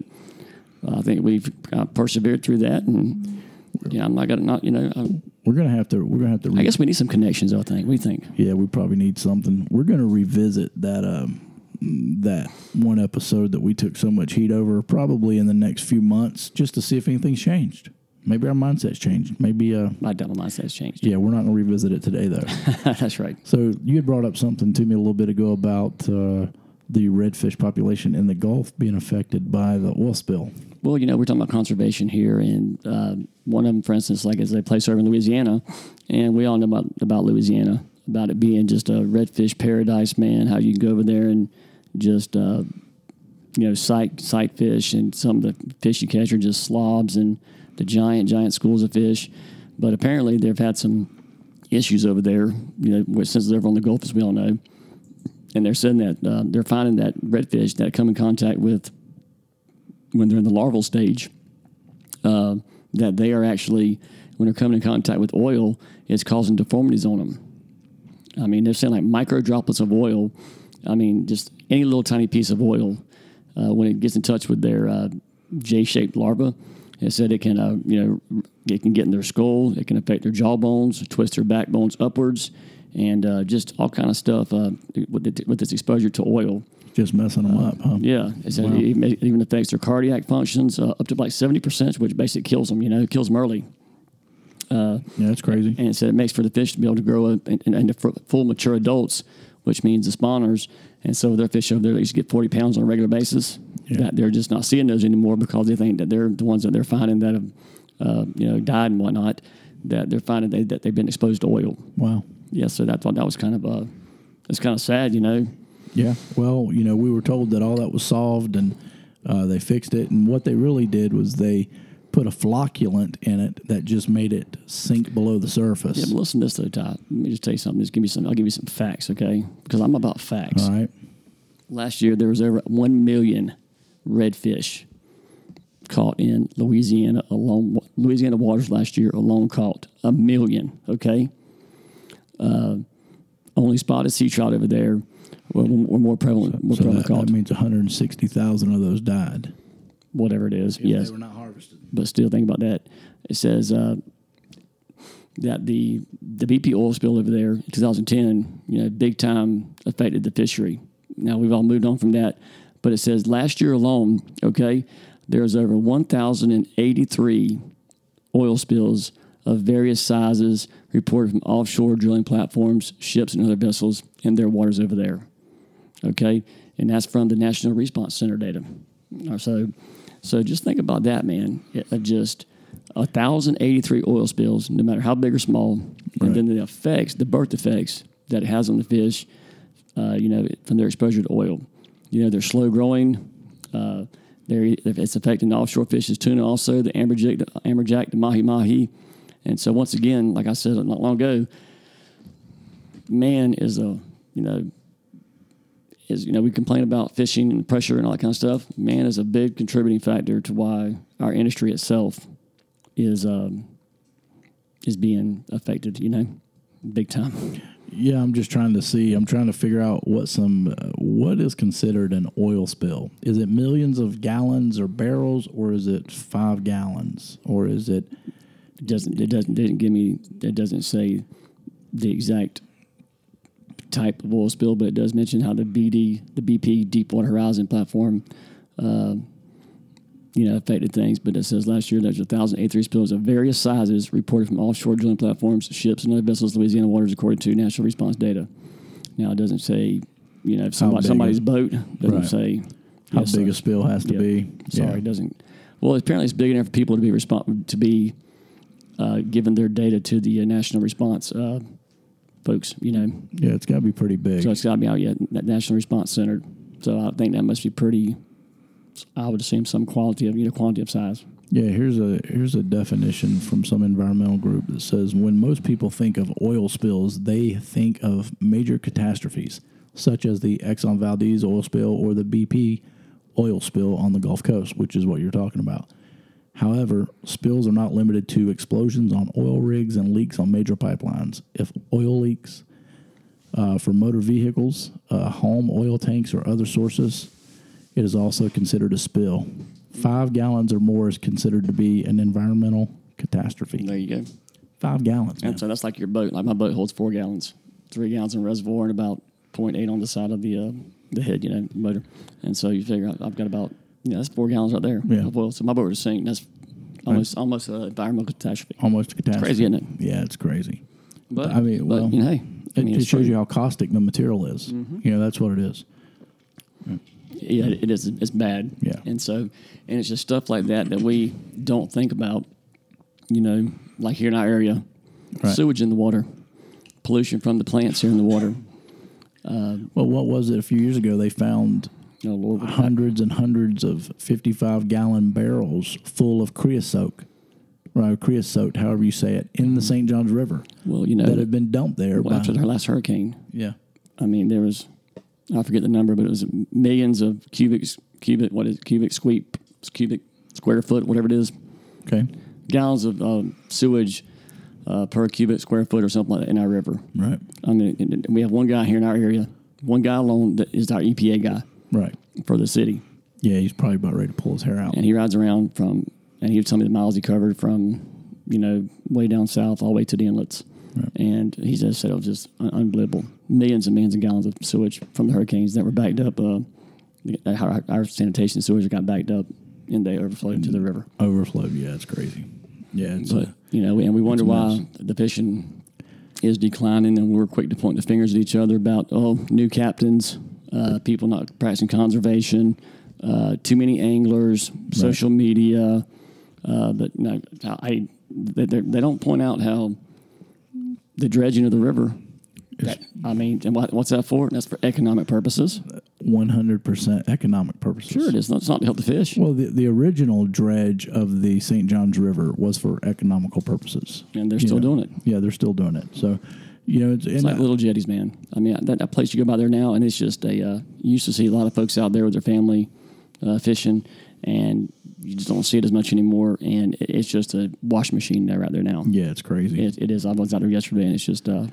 I think we've uh, persevered through that, and yeah, I'm not gonna not you know. I, we're gonna have to. We're gonna have to. I guess we need some connections. I think. We think. Yeah, we probably need something. We're going to revisit that um, that one episode that we took so much heat over, probably in the next few months, just to see if anything's changed. Maybe our mindset's changed. Maybe, uh, My double mindset's changed. yeah, we're not going to revisit it today though. That's right. so you had brought up something to me a little bit ago about uh, the redfish population in the Gulf being affected by the oil spill. Well, you know, we're talking about conservation here, and uh, one of them, for instance, like is a place over in Louisiana, and we all know about about Louisiana, about it being just a redfish paradise, man. How you can go over there and just uh, you know sight sight fish, and some of the fish you catch are just slobs and the giant giant schools of fish. But apparently, they've had some issues over there, you know, since they're over on the Gulf, as we all know. And they're saying that uh, they're finding that redfish that come in contact with when they're in the larval stage, uh, that they are actually, when they're coming in contact with oil, it's causing deformities on them. I mean, they're saying like micro droplets of oil. I mean, just any little tiny piece of oil, uh, when it gets in touch with their uh, J-shaped larva, it said it can, uh, you know, it can get in their skull. It can affect their jaw bones, twist their backbones upwards, and uh, just all kind of stuff uh, with, it, with this exposure to oil. Just messing them up, huh? Yeah, it, it even- affects their cardiac functions uh, up to like seventy percent, which basically kills them. You know, kills them early. Yeah, that's crazy. And it said it makes for the fish to be able to grow up and- and- into full mature adults, which means the spawners. And so their fish over there that used to get forty pounds on a regular basis, Yeah. that they're just not seeing those anymore because they think that they're the ones that they're finding that have, uh, you know, died and whatnot. That they're finding they, that they've been exposed to oil. Wow. Yeah, so that thought that was kind of uh, it's kind of sad, you know. Yeah. Well, you know, we were told that all that was solved and uh, they fixed it. And what they really did was they put a flocculant in it that just made it sink below the surface. Yeah, but listen to this though, Ty. Let me just tell you something. Just give me some. I'll give you some facts, okay? Because I'm about facts. All right. Last year there was over one million redfish caught in Louisiana alone. Louisiana waters last year alone caught a million. Okay. Uh, only spotted sea trout over there were, were more prevalent, more So prevalent that, caught. that means 160,000 of those died. whatever it is. yes, They were not harvested. but still think about that. It says uh, that the the BP oil spill over there in 2010, you know, big time affected the fishery. Now we've all moved on from that, but it says last year alone, okay, there's over 1,083 oil spills of various sizes reported from offshore drilling platforms, ships, and other vessels in their waters over there. Okay, and that's from the National Response Center data. So, so just think about that, man. It- just a thousand eighty-three oil spills, no matter how big or small, and then the effects, the birth effects that it has on the fish, uh, you know, from their exposure to oil. You know, they're slow growing. Uh, they're, it's affecting the offshore fishes, tuna also, the amberjack, the amberjack, the mahi mahi. And so once again, like I said not long ago, man is a, you know, is you know we complain about fishing and pressure and all that kind of stuff. Man is a big contributing factor to why our industry itself is um, is being affected. You know, big time. Yeah, I'm just trying to see. I'm trying to figure out what some uh, what is considered an oil spill. Is it millions of gallons or barrels, or is it five gallons, or is it? It doesn't it doesn't didn't give me it doesn't say the exact type of oil spill, but it does mention how the BD the BP Deepwater Horizon platform. Uh, you know, affected things, but it says last year there's 1,083 spills of various sizes reported from offshore drilling platforms, ships, and other vessels in Louisiana waters, according to national response data. Now, it doesn't say, you know, if somebody, somebody's boat doesn't Right. say How yes, big a spill has to Yeah. be? Sorry, Yeah. it doesn't. Well, apparently it's big enough for people to be respon to be uh, giving their data to the uh, national response uh, folks. You know, Yeah, it's got to be pretty big. so it's got to be out yet that national response center. So I think that must be pretty. I would assume some quality of you know quantity of size. Yeah, here's a here's a definition from some environmental group that says when most people think of oil spills, they think of major catastrophes such as the Exxon Valdez oil spill or the BP oil spill on the Gulf Coast, which is what you're talking about. However, spills are not limited to explosions on oil rigs and leaks on major pipelines. If oil leaks uh, from motor vehicles, uh, home oil tanks, or other sources, it is also considered a spill. Five gallons or more is considered to be an environmental catastrophe. There you go. Five gallons. man. And so that's like your boat. Like my boat holds four gallons, three gallons in reservoir, and about 0.8 on the side of the uh, the head, you know, motor. And so you figure out I've got about yeah, that's four gallons right there. Yeah. Of oil. So my boat would sink. That's almost almost an environmental catastrophe. Almost a catastrophe. Crazy, isn't it? Yeah, it's crazy. But I mean, but well, you know, hey, I It, mean, it it's shows true. you how caustic the material is. Mm-hmm. You know, that's what it is. yeah, it is. It's bad. Yeah. And so, and it's just stuff like that that we don't think about. You know, like here in our area, Right. sewage in the water, pollution from the plants here in the water. Well, what was it a few years ago? They found Oh hundreds and hundreds of 55 gallon barrels full of creosote, right? Creosote, however you say it, in the St. Johns River well, you know, that had been dumped there. well, by, after their last hurricane, yeah. I mean, there was, I forget the number, but it was millions of cubic, cubic, what is it, cubic sweep, cubic square foot, whatever it is, Okay. gallons of uh, sewage uh, per cubic square foot or something like that in our river. Right. I mean, we have one guy here in our area, one guy alone that is our EPA guy Right. for the city, Yeah, he's probably about ready to pull his hair out. and he rides around from, and he would tell me the miles he covered from, you know, way down south all the way to the inlets. And he just said it was just un- unbelievable. Millions and millions of gallons of sewage from the hurricanes that were backed up. Uh, our, our sanitation sewage got backed up and they overflowed into the river. Overflowed. Yeah, it's crazy. Yeah, it's But, you know, and we wonder why the fishing is declining and we're quick to point the fingers at each other about, oh, new captains, uh, people not practicing conservation, uh, too many anglers, social media. Uh, but no, I, they, they're- don't point out how the dredging of the river. That, I mean, and what, what's that for? That's for economic purposes. one hundred percent economic purposes. Sure, it is. It's not to help the fish. Well, the, the original dredge of the St. Johns River was for economical purposes, And they're You still know, doing it. Yeah, they're still doing it. So, you know, it's, It's like I- little jetties, man. I mean, that, that place you go by there now, and it's just a. Uh, you used to see a lot of folks out there with their family uh, fishing, and you just don't see it as much anymore. And it- it's just a wash machine there out there now. yeah, it's crazy. It, it is. I was out there yesterday, and it's just uh,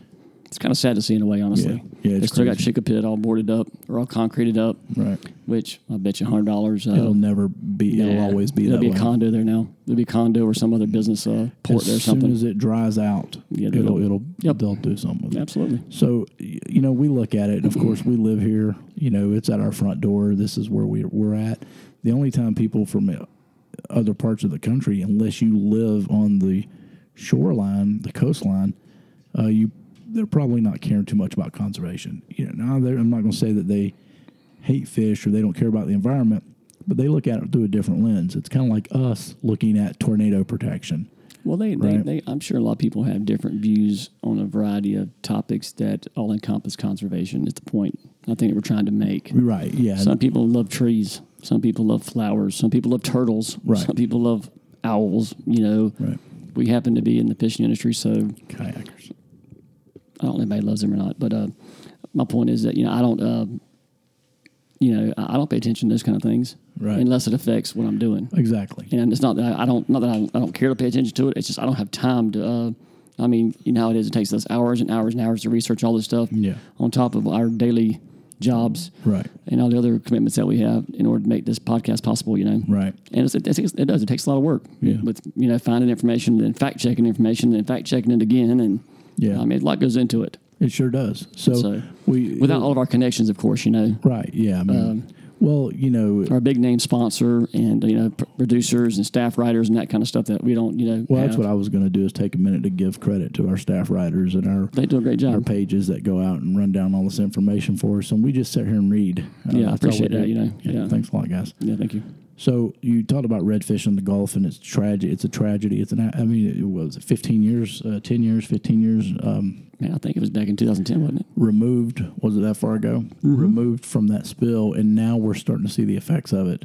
it's kind of sad to see in a way, honestly. Yeah. Yeah, they it's still got crazy. Chicopit all boarded up or all concreted up, Right. which I bet you hundred dollars. Uh, It'll never be. It'll yeah, always be There'll be way. a condo there now. There'll be a condo or some other business uh, port as there or soon something. as it dries out, Yeah, it'll it'll Yep. they'll do something with it. Absolutely. So you know, we look at it, and of course, we live here. You know, it's at our front door. This is where we we're at. The only time people from uh, other parts of the country, unless you live on the shoreline, the coastline, uh, you they're probably not caring too much about conservation. You know, now they're- I'm not going to say that they hate fish or they don't care about the environment, but they look at it through a different lens. It's kind of like us looking at tornado protection. Well, they, they, Right. they, I'm sure a lot of people have different views on a variety of topics that all encompass conservation. Is the point I think that we're trying to make. Right? Yeah. Some people love trees. Some people love flowers. Some people love turtles. Right. Some people love owls. You know, Right. we happen to be in the fishing industry, so Kayakers. I don't know if anybody loves them or not. But uh, my point is that you know I don't, uh, you know, I don't pay attention to those kind of things Right. unless it affects what I'm doing. Exactly. And it's not that I, I don't not that I, I don't care to pay attention to it. It's just I don't have time to. Uh, I mean, you know how it is. It takes us hours and hours and hours to research all this stuff. Yeah. On top of our daily jobs. Right. And all the other commitments that we have in order to make this podcast possible. You know. Right. And it's, it, it, it does. It takes a lot of work. Yeah. With you know finding information and fact checking information and fact checking it again and. Yeah. I mean, a lot goes into it. It sure does. So, So, we Without all of our connections, of course, you know, right, yeah. I mean, Um, well, you know, our big name sponsor and you know producers and staff writers and that kind of stuff that we don't, you know, well, that's what I was going to do is take a minute to give credit to our staff writers and our they do a great our job. pages that go out and run down all this information for us, and we just sit here and read. Uh, Yeah, I that's all we appreciate that, you know, yeah. Thanks a lot, guys. Yeah, thank you. So you talked about redfish in the Gulf, and it's tragic. It's a tragedy. It's an. I mean, it was 15 years, uh, 10 years, 15 years. Um, Man, I think it was back in 2010, wasn't it? removed was it that far ago Mm-hmm. removed from that spill and now we're starting to see the effects of it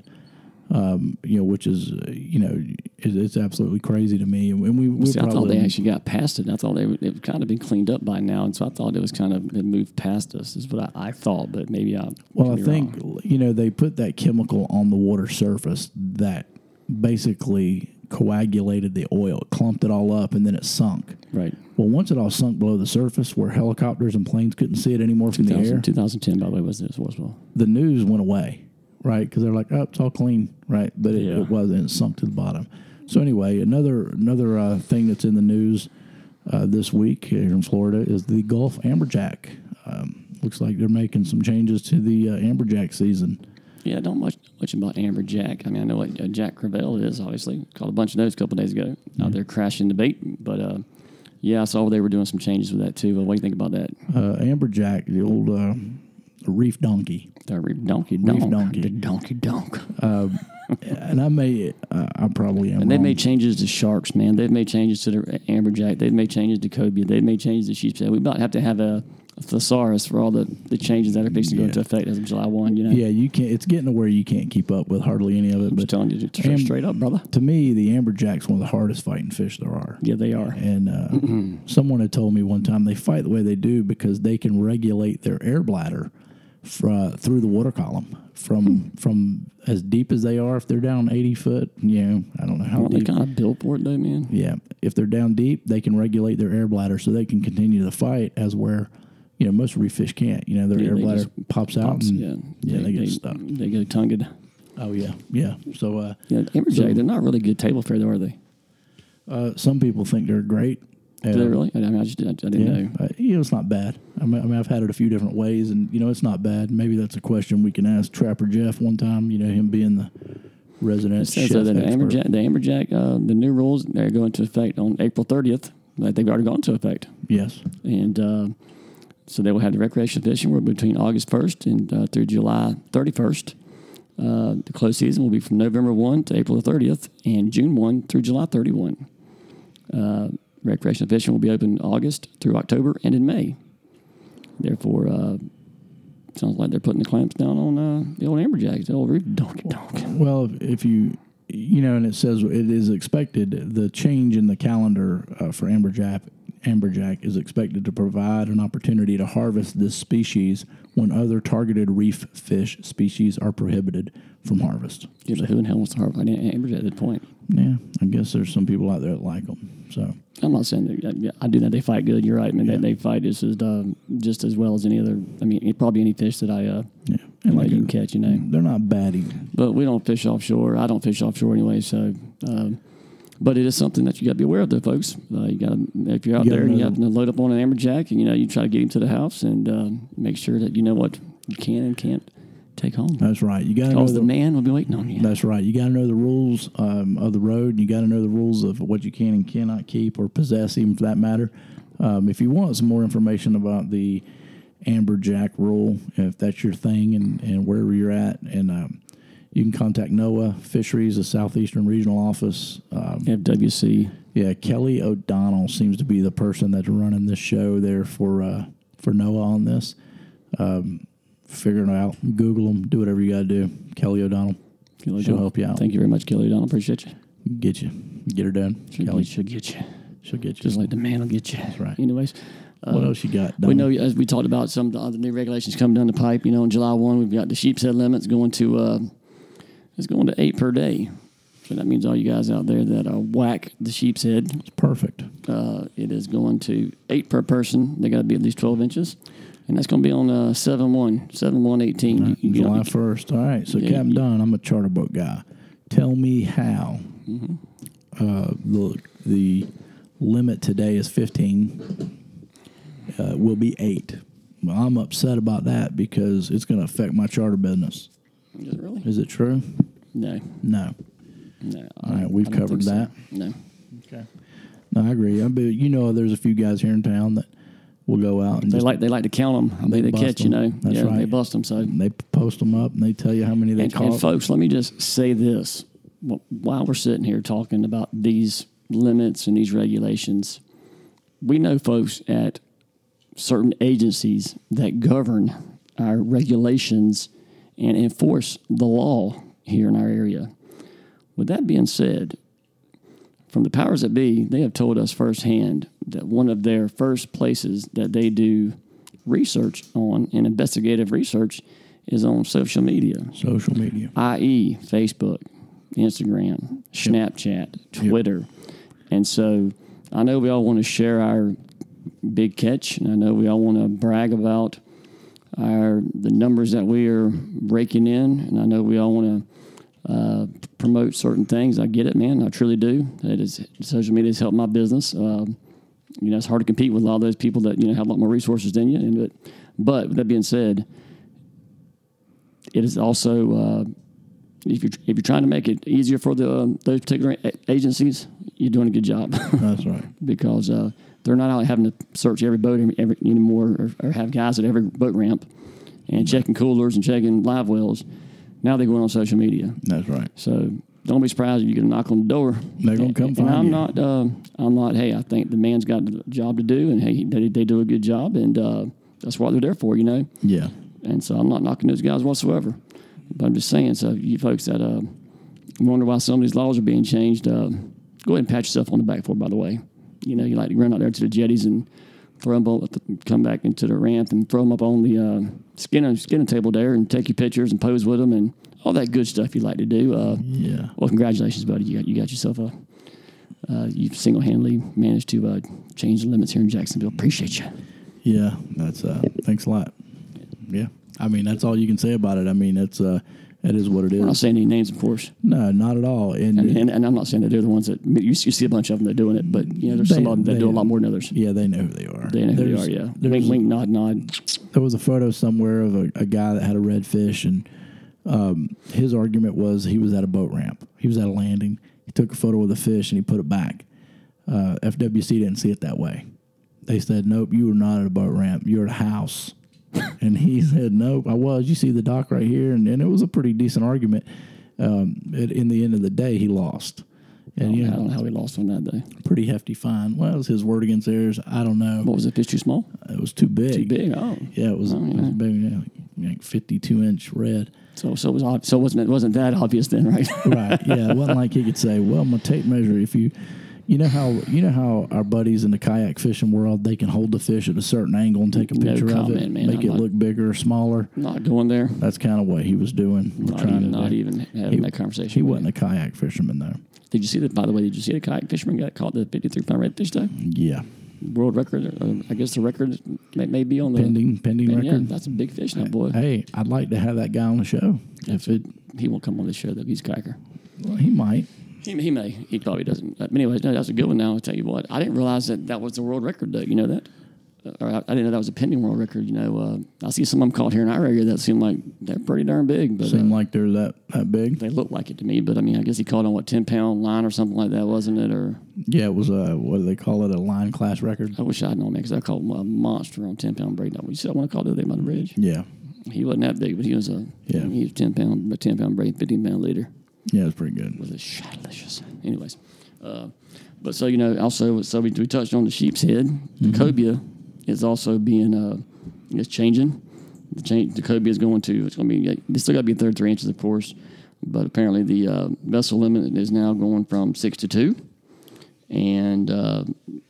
um, you know which is you know it, it's absolutely crazy to me and we, we See, I thought they actually got past it. I thought they would, it kind of been cleaned up by now, and so I thought it was kind of it moved past us. Is what I, I thought, but maybe I. well i think wrong. you know they put that chemical on the water surface that basically coagulated the oil it clumped it all up and then it sunk right. well once it all sunk below the surface where helicopters and planes couldn't see it anymore from the 2000, air 2010, by the way, was this was well. the news went away, right? Because they're like, oh, it's all clean, right? But it, Yeah. it wasn't. It sunk to the bottom. So anyway, another another uh, thing that's in the news uh, this week here in Florida is the Gulf amberjack. Um, looks like they're making some changes to the uh, amberjack season. Yeah, I don't much much about amberjack. I mean, I know what uh, Jack Crevalle is. Obviously, caught a bunch of those a couple days ago out there crashing the bait. But uh, yeah, I saw they were doing some changes with that too. Well, what do you think about that? Uh, amberjack, the old uh, reef donkey, The reef donkey Reef donkey. the donkey donk. and I may, uh, I probably am. And they've wrong. made changes to sharks, man. They've made changes to the amberjack. They've made changes to cobia. They've made changes to sheepshead. We about have to have a, a thesaurus for all the, the changes that are fixing to go into effect as of July one. You know, yeah, you can't. It's getting to where you can't keep up with hardly any of it. I'm But telling you to- Am- straight up, brother. to me, the amberjack's one of the hardest fighting fish there are. Yeah, they are. And uh, someone had told me one time they fight the way they do because they can regulate their air bladder fr- through the water column from from as deep as they are. If they're down eighty foot, you know, I don't know how Aren't they deep. kind of built for it, though, man? yeah, if they're down deep, they can regulate their air bladder so they can continue the fight. As where you know most reef fish can't. You know, their Yeah, air bladder just pops out. And, yeah, yeah, they, get stuck. They go tongued. Oh yeah, yeah. So uh, Yeah, amberjack. they're not really good table fare, though, are they? uh, some people think they're great. Do they Uh, really? I mean, I just I, I didn't Yeah, know. uh, you know, it's not bad. I mean, I mean, I've had it a few different ways, and you know, it's not bad. Maybe that's a question we can ask Trapper Jeff one time. You know, him being the resident It says chef the expert. amberjack, the amberjack, uh, the new rules they're going into effect on April 30th. Like they've already gone into effect, Yes, and uh, so they will have the recreational fishing where between August 1st and uh, through July 31st. Uh, the close season will be from November 1 to April 30th, and June 1 through July 31. Uh, recreational fishing will be open August through October and in May. Therefore, uh, sounds like they're putting the clamps down on uh, the old amberjacks, the old reef donkey donk. Well, if, if you, you know, and it says it is expected the change in the calendar uh, for amberjack amberjack is expected to provide an opportunity to harvest this species when other targeted reef fish species are prohibited from harvest. Yeah, but who in hell wants to harvest amberjack at that point? Yeah, I guess there's some people out there that like them. So I'm not saying that. yeah, I do know they fight good. You're right, man. They, they fight just as uh, just as well as any other. I mean, probably any fish that I uh, yeah, and like you can catch. You know, they're not bad eating. but we don't fish offshore. I don't fish offshore anyway. So, um, but it is something that you got to be aware of, though, folks. Uh, you got if you're out You there and you have to load up on an amberjack, and you know you try to get him to the house and um, make sure that you know what you can and can't take home. That's right. You got to know the the man will be waiting on you. That's right. You got to know the rules um, of the road. And you got to know the rules of what you can and cannot keep or possess, even for that matter. Um, if you want some more information about the amberjack rule, if that's your thing and, and wherever you're at, and um, you can contact NOAA Fisheries, the Southeastern Regional Office. Um, FWC. yeah, Kelly O'Donnell seems to be the person that's running this show there for uh, for NOAA on this. Um, figure it out. Google them. Do whatever you got to do. Kelly O'Donnell. Kelly She'll O'Donnell. help you out. Thank you very much, Kelly O'Donnell. Appreciate you. Get you. Get her done. She'll Kelly. get, she'll get you. She'll get you. Just like the man will get you. That's right. Anyways, what else you got? we know as we talked about some of the other new regulations coming down the pipe. You know, on July one, we've got the sheepshead limits going to uh, it's going to eight per day. So that means all you guys out there that uh, whack the sheepshead, It's perfect. uh, it is going to eight per person. They got to be at least twelve inches, and that's going to be on uh, seven one seven one eighteen. You- you get- July first. All right. So Yeah, Captain Don, I'm a charter boat guy. Tell me how. Mm-hmm. Uh, the the limit today is 15. Uh, will be eight. Well, I'm upset about that because it's going to affect my charter business. Is it really? Is it true? No, No. no. All right, we've covered that. No. Okay. No, I agree. I mean, you know, there's a few guys here in town that will go out and They just like they like to count them. They they catch, you know. That's yeah, they bust them. So they post them up and they tell you how many they And, caught. and folks, let me just say this: while we're sitting here talking about these limits and these regulations, we know folks at certain agencies that govern our regulations and enforce the law here in our area. With that being said, from the powers that be, they have told us firsthand that one of their first places that they do research on and investigative research is on social media social media. i.e., Facebook, Instagram, Snapchat, Twitter. And so I know we all want to share our big catch, and I know we all want to brag about our the numbers that we are raking in, and I know we all want to uh, promote certain things. I get it, man. I truly do. It is social media has helped my business. Um, you know, it's hard to compete with a lot of those people that you know have a lot more resources than you. And but, but with that being said, it is also uh, if you're if you're trying to make it easier for the um, those particular agencies, you're doing a good job That's right. because uh, they're not out having to search every boat every, every, anymore or, or have guys at every boat ramp and checking coolers and checking live wells. Now they're going on social media. That's right. So don't be surprised if you get a knock on the door. They're gonna come and find I'm you. not. Uh, I'm not. Hey, I think the man's got a job to do, and hey, they, they do a good job, and uh, that's what they're there for, you know. Yeah. And so I'm not knocking those guys whatsoever. But I'm just saying, so you folks that uh, wonder why some of these laws are being changed, uh, go ahead and pat yourself on the back for it, by the way. You know, you like to run out there to the jetties and throw them, all- come back into the ramp and throw them up on the uh, skinner table there and take your pictures and pose with them and all that good stuff you like to do. Uh, Yeah. well, congratulations, buddy. You got, you got yourself a, uh, you've single handedly managed to uh, change the limits here in Jacksonville. Appreciate you. Yeah. That's uh thanks a lot. Yeah. I mean, that's all you can say about it. I mean, it's uh it is what it is. I'm not saying any names, of course. No, not at all. And, And, and, and I'm not saying that they're the ones that you, you see a bunch of them that are doing it, but you know, there's some They- of them that they- do a lot more than others. yeah, they know who they are. They know who they are. Yeah, there's- wink, wink, nod, nod. there was a photo somewhere of a, a guy that had a red fish, and um, his argument was he was at a boat ramp. He was at a landing. He took a photo of the fish and he put it back. Uh, FWC didn't see it that way. They said, "Nope, you were not at a boat ramp. You're at a house." and he said, "Nope, I was. You see the dock right here." And, and it was a pretty decent argument. Um, it, in the end of the day, he lost. And you I know, don't know how he lost on that day. pretty hefty fine. Well, it was his word against theirs. I don't know. What was it? Fish too small? It was too big. Too big? Oh, Yeah, it was, Oh, it was big, yeah, like 52 inch red. so so it was ob- so it wasn't it wasn't that obvious then, right? Right. Yeah. It wasn't like he could say, well, my tape measure, if you You know how you know how our buddies in the kayak fishing world they can hold the fish at a certain angle and take a No picture of it, comment, man. make I'm it not- look bigger or smaller. Not going there. That's kind of what he was doing. Not trying even, to not do. even having He- that conversation. He wasn't a kayak fisherman though. Did you see that? By the way, did you see the kayak fisherman got caught the 53 pound redfish though? Yeah, World record. Uh, I guess the record may, may be on the pending pending Yeah, record. that's a big fish now, boy. Hey, I'd like to have that guy on the show. If it, He won't come on the show though. He's a cracker. well, he might. He, he may. He probably doesn't. But anyways, no, that's a good one. Now I'll tell you what. I didn't realize that that was the world record though. You know that? Uh, Or I, I didn't know that was a pending world record. You know, uh, I see some of them caught here in our area that seem like they're pretty darn big, but Seem uh, like they're that that big. they look like it to me. But I mean, I guess he caught on what ten pound line or something like that, wasn't it? Or Yeah, it was a what do they call it? A line class record. I wish I'd known man because I called him a monster on ten pound braid. You see that one I called the other day by the bridge? Yeah, He wasn't that big, but he was a Yeah. he was ten pound, a ten pound braid, fifteen pound leader. Yeah, it's pretty good. was a delicious. Anyways, uh, but so you know, also so we, we touched on the sheepshead. The cobia is also being uh, it's changing. The change the cobia is going to it's going to be it's still got to be 33 inches, of course, but apparently the uh, vessel limit is now going from six to two, and uh,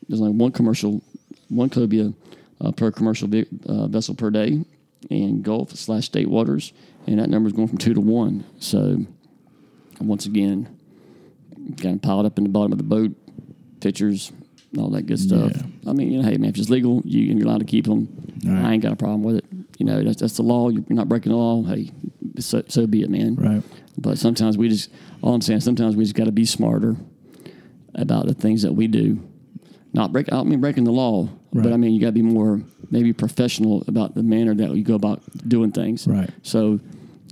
there's only one commercial one cobia uh, per commercial uh, vessel per day in Gulf slash state waters, and that number is going from two to one. So once again, kind of piled up in the bottom of the boat, pictures, all that good stuff. Yeah. I mean, you know, hey man, if it's legal, you you're allowed to keep them. Right. I ain't got a problem with it. You know, that's that's the law. You're not breaking the law. Hey, so, so be it, man. Right. But sometimes we just, all I'm saying, sometimes we just got to be smarter about the things that we do. Not break. I don't mean breaking the law, but I mean you got to be more maybe professional about the manner that you go about doing things. Right. So,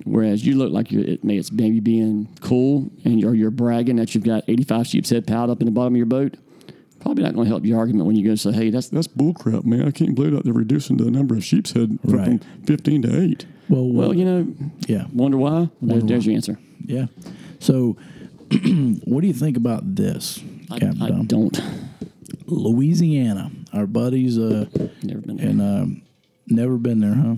whereas you look like you're, it may it's maybe being cool and you're, you're bragging that you've got 85 sheepshead piled up in the bottom of your boat, probably not going to help your argument when you go say, hey, that's that's bullcrap, man. I can't believe that they're reducing the number of sheepshead from Right. 15 to 8. Well, Well, you know, yeah, wonder why? There- Wonder there's why. your answer. yeah. So, what do you think about this, I, Captain I Dom? don't. Louisiana, our buddies, uh, Never been there. and um, never been there, huh?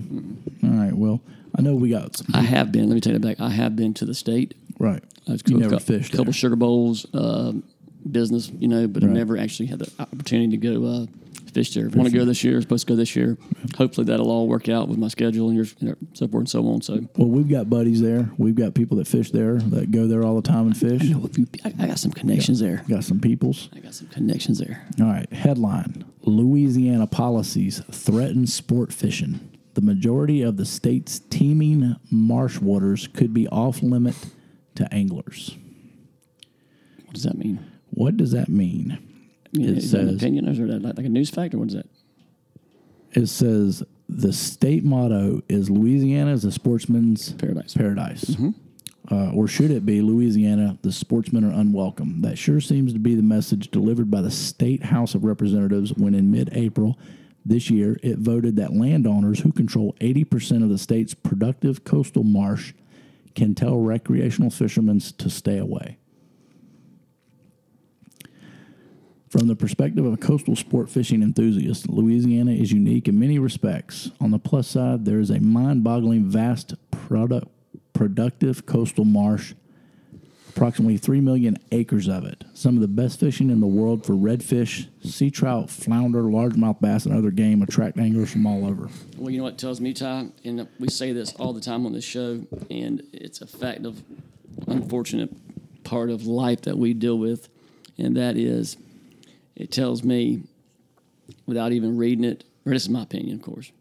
All right. Well, I know we got some. I have been. Let me take it back. I have been to the state. Right. I've You never a fished couple there. sugar bowls, uh, business, you know, but Right. I've never actually had the opportunity to go uh, fish there. Want to go this year? Supposed to go this year. Hopefully that'll all work out with my schedule and your, you know, so forth and so on. So Well, we've got buddies there. We've got people that fish there that go there all the time and fish. you know, if I, I got some connections there. Got some peoples. I got some connections there. All right. Headline Louisiana policies threaten sport fishing. The majority of the state's teeming marsh waters could be off limit to anglers. What does that mean? What does that mean? Mean, It is that an says- opinion or is that like, like a news fact or what is that? It says the state motto is Louisiana is a sportsman's Paradise. paradise. Uh, or should it be Louisiana, the sportsmen are unwelcome? That sure seems to be the message delivered by the State House of Representatives when in mid April this year it voted that landowners who control 80% of the state's productive coastal marsh can tell recreational fishermen to stay away. From the perspective of a coastal sport fishing enthusiast, Louisiana is unique in many respects. On the plus side, there is a mind boggling vast product, productive coastal marsh, approximately 3 million acres of it. Some of the best fishing in the world for redfish, sea trout, flounder, largemouth bass, and other game attract anglers from all over. Well, you know what tells me, Ty, and we say this all the time on this show, and it's a fact of unfortunate part of life that we deal with, and that is, it tells me, without even reading it, or this is my opinion, of course,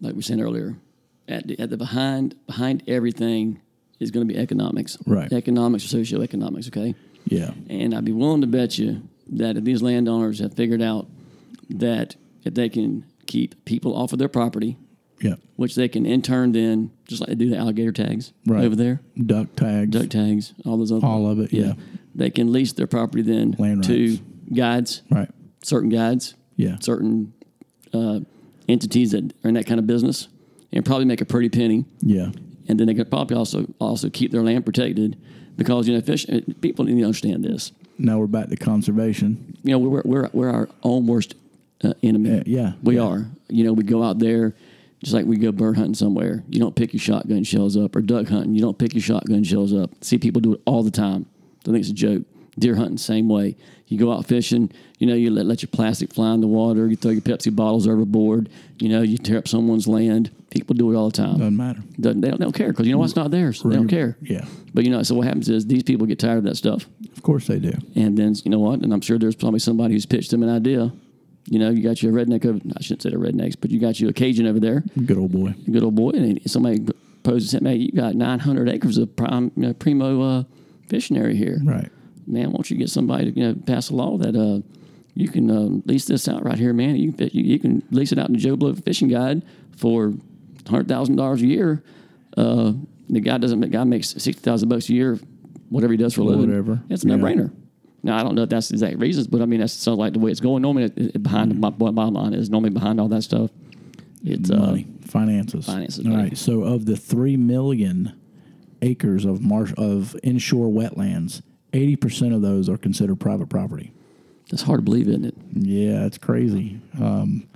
like we said earlier, at the, at the behind behind everything is going to be economics, Right. Economics or socioeconomics, okay. Yeah. And I'd be willing to bet you that if these landowners have figured out that if they can keep people off of their property, Yeah. which they can in turn then, just like they do the alligator tags Right. over there, Duck tags. duck tags, all those other, All of it, yeah. They can lease their property then Land to rights. guides, Right. certain guides, Yeah. certain uh, entities that are in that kind of business, and probably make a pretty penny. Yeah. And then they could probably also also keep their land protected because you know fish uh, people need to understand this. Now we're back to conservation. you know, we're we're we're our own worst uh, enemy. Yeah, yeah, we yeah. are. You know, we go out there just like we go bird hunting somewhere. You don't pick your shotgun shells up, or duck hunting. You don't pick your shotgun shells up. See people do it all the time. I think it's a joke. Deer hunting, same way. You go out fishing, you know, you let, let your plastic fly in the water, you throw your Pepsi bottles overboard, you know, you tear up someone's land. People do it all the time. Doesn't matter. Doesn't- they, don't, they don't care because you know what's not theirs. They don't care. Yeah, But you know, so what happens is these people get tired of that stuff. of course they do. And then you know what? And I'm sure there's probably somebody who's pitched them an idea. You know, you got your redneck over. I shouldn't say the rednecks, but you got you a Cajun over there, Good old boy. good old boy, and somebody poses, "Man, you got 900 acres of prime, you know, primo uh, fishing area here. Right. Man, why don't you get somebody to you know pass a law that uh, you can uh, lease this out right here, man? You can you, you can lease it out in the Joe Blow Fishing Guide for hundred thousand dollars a year. Uh, the guy doesn't. The guy makes sixty thousand bucks a year, whatever he does for a living. Whatever. It's a Yeah. no brainer. Now I don't know if that's the exact reasons, but I mean that's sounds like the way it's going. Normally, it, it, behind my bottom line is normally behind all that stuff. It's uh, Money, finances. finances, All money. right. So of the three million acres of marsh of inshore wetlands, eighty percent of those are considered private property. It's hard to believe, isn't it? Yeah, it's crazy. Um,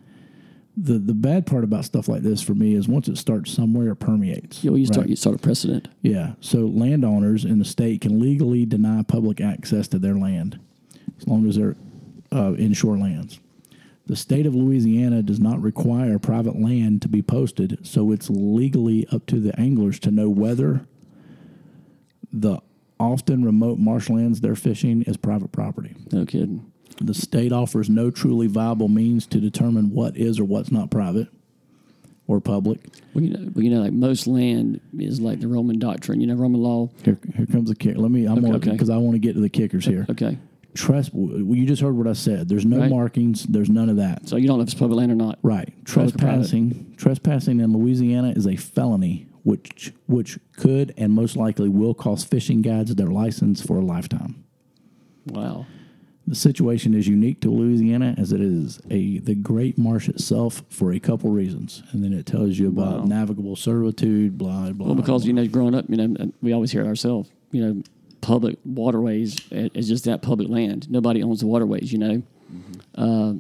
the the bad part about stuff like this for me is once it starts somewhere, it permeates. You you start right? you start a precedent. Yeah. So landowners in the state can legally deny public access to their land as long as they're uh, inshore lands. The state of Louisiana does not require private land to be posted, so it's legally up to the anglers to know whether the often remote marshlands they're fishing is private property. No kidding. The state offers no truly viable means to determine what is or what's not private or public. Well, you know, well, you know, like most land is like the Roman doctrine. You know, Roman law. Here, here comes the kick. Let me. I'm Okay, okay. because I want to get to the kickers here. Okay, Trust. well, You just heard what I said. There's no Right. markings. There's none of that. so you don't know if it's public land or not. Right. Public or private. Trespassing. Trespassing in Louisiana is a felony, which which could and most likely will cost fishing guides their license for a lifetime. Wow. The situation is unique to Louisiana as it is a the Great Marsh itself for a couple reasons, and then it tells you about Wow. navigable servitude, blah blah. Well, because blah. you know, growing up, you know, we always hear it ourselves. You know, public waterways is just that public land. Nobody owns the waterways. You know, uh,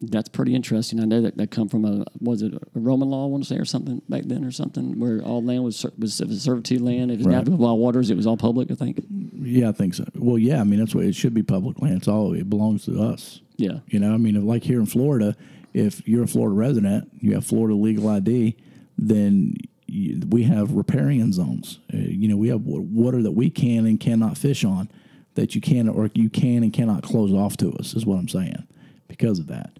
that's pretty interesting. I know that that come from a was it a Roman law? I want to say or something back then or something where all land was was, was servitude land. If it's Right. navigable by waters, it was all public. I think. yeah, I think so. Well, yeah, I mean that's what it should be public land. It's all it belongs to us. Yeah. You know, I mean, like here in Florida, if you're a Florida resident, you have Florida legal ID, then you, we have riparian zones. Uh, you know, we have water that we can and cannot fish on that you can or you can and cannot close off to us. Is what I'm saying because of that.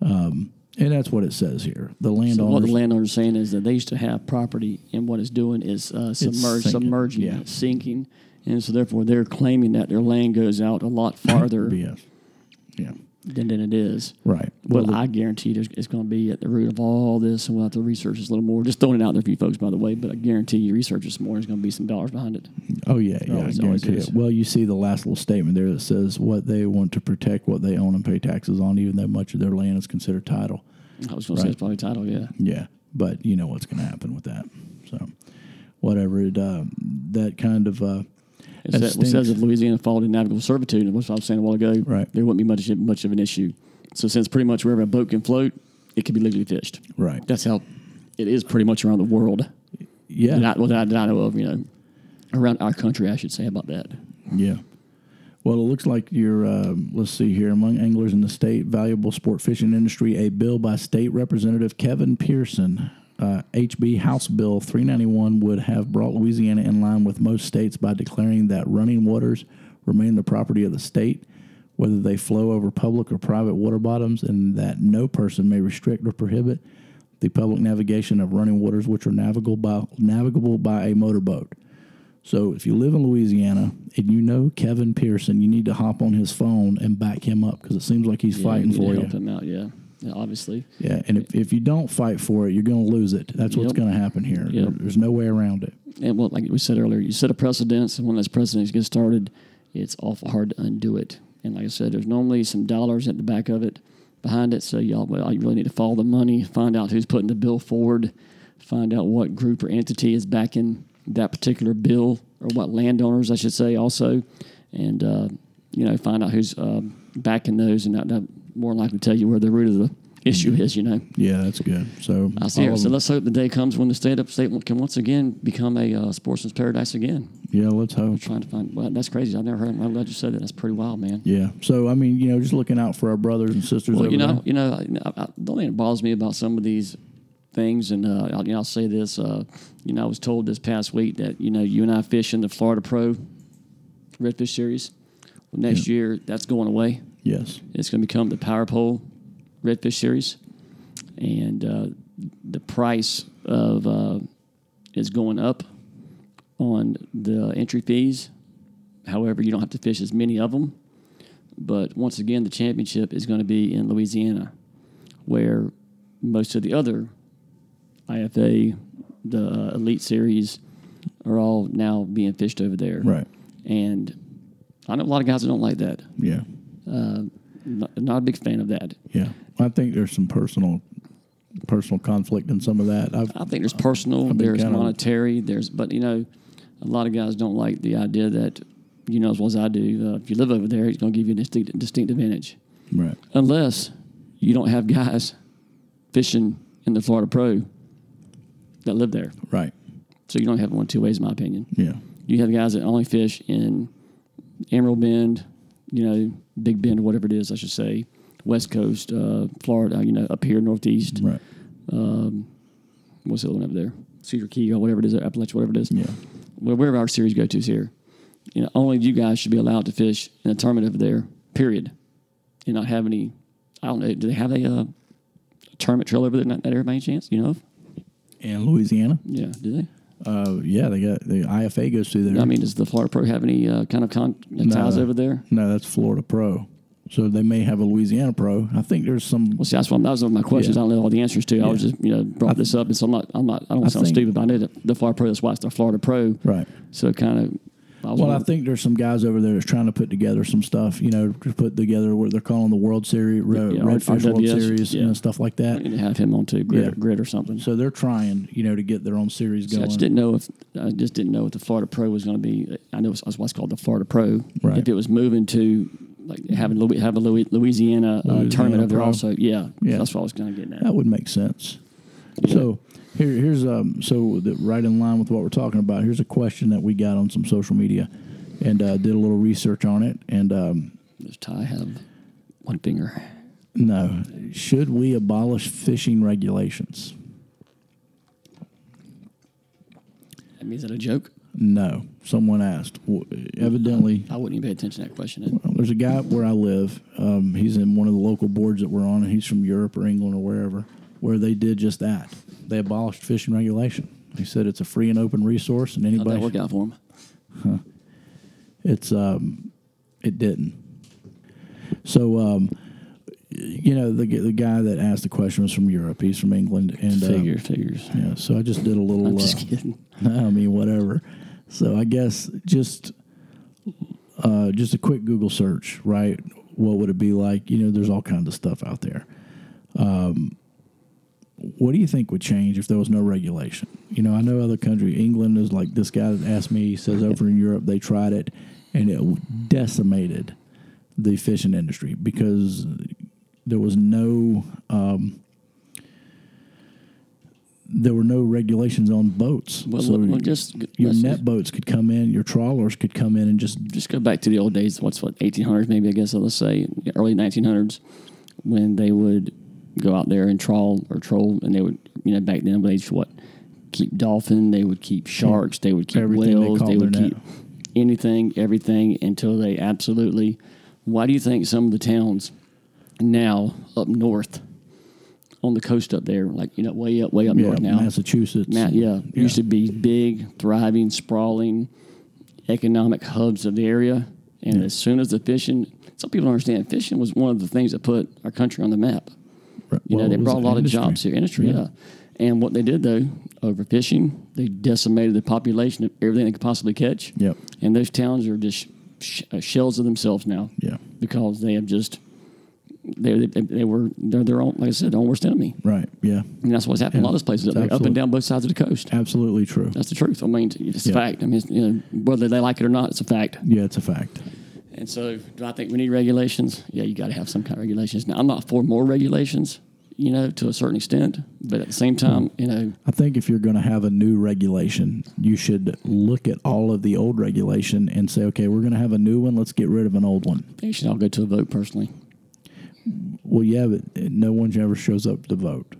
Um, and that's what it says here. The So what landowners. the landowner's saying is that they used to have property, and what it's doing is uh, submerge, submerging, yeah. sinking, and so therefore they're claiming that their land goes out a lot farther BS. Yeah. Than, than it is. Right. Well, the- I guarantee there's, it's going to be at the root of all this, and we'll have to research this a little more. Just throwing it out there for you folks, by the way, but I guarantee you research this more. There's going to be some dollars behind it. Oh yeah, yeah, always- I guarantee it. Well, you see the last little statement there that says what they want to protect, what they own and pay taxes on, even though much of their land is considered title. I was going to say it's probably title, yeah. Yeah, but you know what's going to happen with that. So, whatever it, uh, that kind of uh, It, That says, says if Louisiana followed in navigable servitude, and what I was saying a while ago, Right. there wouldn't be much much of an issue. So since pretty much wherever a boat can float, it can be legally fished. right. That's how it is pretty much around the world. Yeah, That, well, that, that I know of, you know, around our country, I should say about that. yeah. Well, it looks like you're. um let's see here. Among anglers in the state valuable sport fishing industry, a bill by State Representative Kevin Pearson, uh, HB House Bill 391, would have brought Louisiana in line with most states by declaring that running waters remain the property of the state, whether they flow over public or private water bottoms, and that no person may restrict or prohibit the public navigation of running waters which are navigable by navigable by a motorboat. So if you live in Louisiana and you know Kevin Pearson, you need to hop on his phone and back him up because it seems like he's Yeah, fighting for you. help him out, yeah. Yeah obviously. Yeah, and if, if you don't fight for it, you're going to lose it. That's what's Yep. going to happen here. Yep. There's no way around it. And well, like we said earlier, you set a precedence, and when those precedents get started, it's awful hard to undo it. And like I said, there's normally some dollars at the back of it, behind it. So y'all, well, you really need to follow the money, find out who's putting the bill forward, find out what group or entity is backing that particular bill, or what landowners, I should say, also, and uh, you know, find out who's uh, backing those, and that more likely tell you where the root of the issue is. You know. Yeah, that's good. So I see it. So let's hope the day comes when the state up state can once again become a uh, sportsman's paradise again. yeah, let's hope. Trying to find. Well, that's crazy. I've never heard. I'm glad you said that. That's pretty wild, man. Yeah. So I mean, you know, just looking out for our brothers and sisters. Well, you know, there. you know, I, I, the only thing that bothers me about some of these things, and uh, I'll, you know, I'll say this. Uh, you know, I was told this past week that you know you and I fish in the Florida Pro Redfish Series. Well, next year, that's going away. Yes. It's going to become the Power Pole Redfish Series, and uh, the price of uh, is going up on the entry fees. However, you don't have to fish as many of them. But once again, the championship is going to be in Louisiana, where most of the other IFA, the uh, Elite Series, are all now being fished over there. Right. And I know a lot of guys that don't like that. Yeah. Not, not a big fan of that. Yeah. I think there's some personal personal conflict in some of that. I've I think there's personal, there's monetary, there's, but you know, a lot of guys don't like the idea that, you know, as well as I do, uh, if you live over there, it's going to give you a distinct, distinct advantage. right. Unless you don't have guys fishing in the Florida Pro that live there. Right. So you don't have one two ways, in my opinion. Yeah. You have guys that only fish in Emerald Bend, you know, Big Bend or whatever it is, I should say, West Coast, uh, Florida, you know, up here northeast. Right. What's the other one over there? Cedar Key or whatever it is, Appalachia, whatever it is. Yeah. Wherever our series go to is here. You know, only you guys should be allowed to fish in a tournament over there. Period. And not have any. I don't know. Do they have a, uh, tournament trail over there? Not that area by any chance? You know? And Louisiana. Yeah. Do they? Uh, yeah, they got the IFA goes through there. I mean, does the Florida Pro have any uh, kind of con- ties over there? No, that's Florida Pro. So they may have a Louisiana Pro. I think there's some. Well, see, that's one. That was one of my questions. Yeah. I don't know all the answers to. I was just, you know, brought this up, and so I'm not. I'm not. I don't to sound think- stupid, but I know that the Florida Pro. That's why it's the Florida Pro. Right. So kind of. I Well, I think there's some guys over there that's trying to put together some stuff, you know, to put together what they're calling the World Series, Red, Yeah, Redfish World Series, yeah. and stuff like that. And have him on to grid, Yeah. grid or something. So they're trying, you know, to get their own series See, I just didn't know if I just didn't know if the Florida Pro was going to be. I know it's, what's called the Florida Pro. Right. If it was moving to like having have a Louis, Louisiana, uh, Louisiana tournament over there Pro. also. Yeah, Yeah. that's what I was kind of getting at. That would make sense. So here, here's um, so that right in line with what we're talking about. Here's a question that we got on some social media, and uh, did a little research on it. And um, Does Ty have one finger? no, should we abolish fishing regulations? I mean, is that a joke? No, someone asked. W- Evidently, I wouldn't even pay attention to that question. there's a guy where I live. Um, he's in one of the local boards that we're on, and he's from Europe or England or wherever, where they did just that. They abolished fishing regulation. He said it's a free and open resource, and How'd anybody that work out for him? It's um, it didn't. So um, you know the the guy that asked the question was from Europe. He's from England, and uh, Figure, figures. yeah. So I just did a little. I'm just uh, kidding. I mean, whatever. So I guess just uh, just a quick Google search, right? What would it be like? You know, there's all kinds of stuff out there. Um, what do you think would change if there was no regulation? You know, I know other country, England is like this guy that asked me. He says over in Europe they tried it, and it decimated the fishing industry because there was no um, there were no regulations on boats. Well, so well, just your net boats could come in, your trawlers could come in and just just go back to the old days. What's what 1800s? Maybe I guess let's say early 1900s when they would go out there and trawl or troll, and they would you know back then they just what keep dolphin, they would keep sharks, they would keep Everything whales, call they would keep anything, everything until they absolutely. Why do you think some of the towns now up north on the coast up there, like you know way up way up yeah, north now, Massachusetts. Matt, yeah, Yeah. used to be big, thriving, sprawling economic hubs of the area. And as soon as the fishing, some people don't understand, fishing was one of the things that put our country on the map. You Well, know, they brought a lot industry. of jobs here, industry, yeah. And what they did though, overfishing, they decimated the population of everything they could possibly catch. Yep. And those towns are just sh- uh, shells of themselves now. Yeah. Because they have just, they, they, they were, they're their own, like I said, their own worst enemy. Right. Yeah. And that's what's happened in a lot of places up, up and down both sides of the coast. Absolutely true. That's the truth. I mean, it's a fact. I mean, you know, whether they like it or not, it's a fact. Yeah, it's a fact. And so, do I think we need regulations? Yeah, you got to have some kind of regulations. Now, I'm not for more regulations. You know, to a certain extent. But at the same time, you know, I think if you're going to have a new regulation, you should look at all of the old regulation and say, okay, we're going to have a new one. Let's get rid of an old one. they should all go to a vote personally. Well, yeah, but no one ever shows up to vote.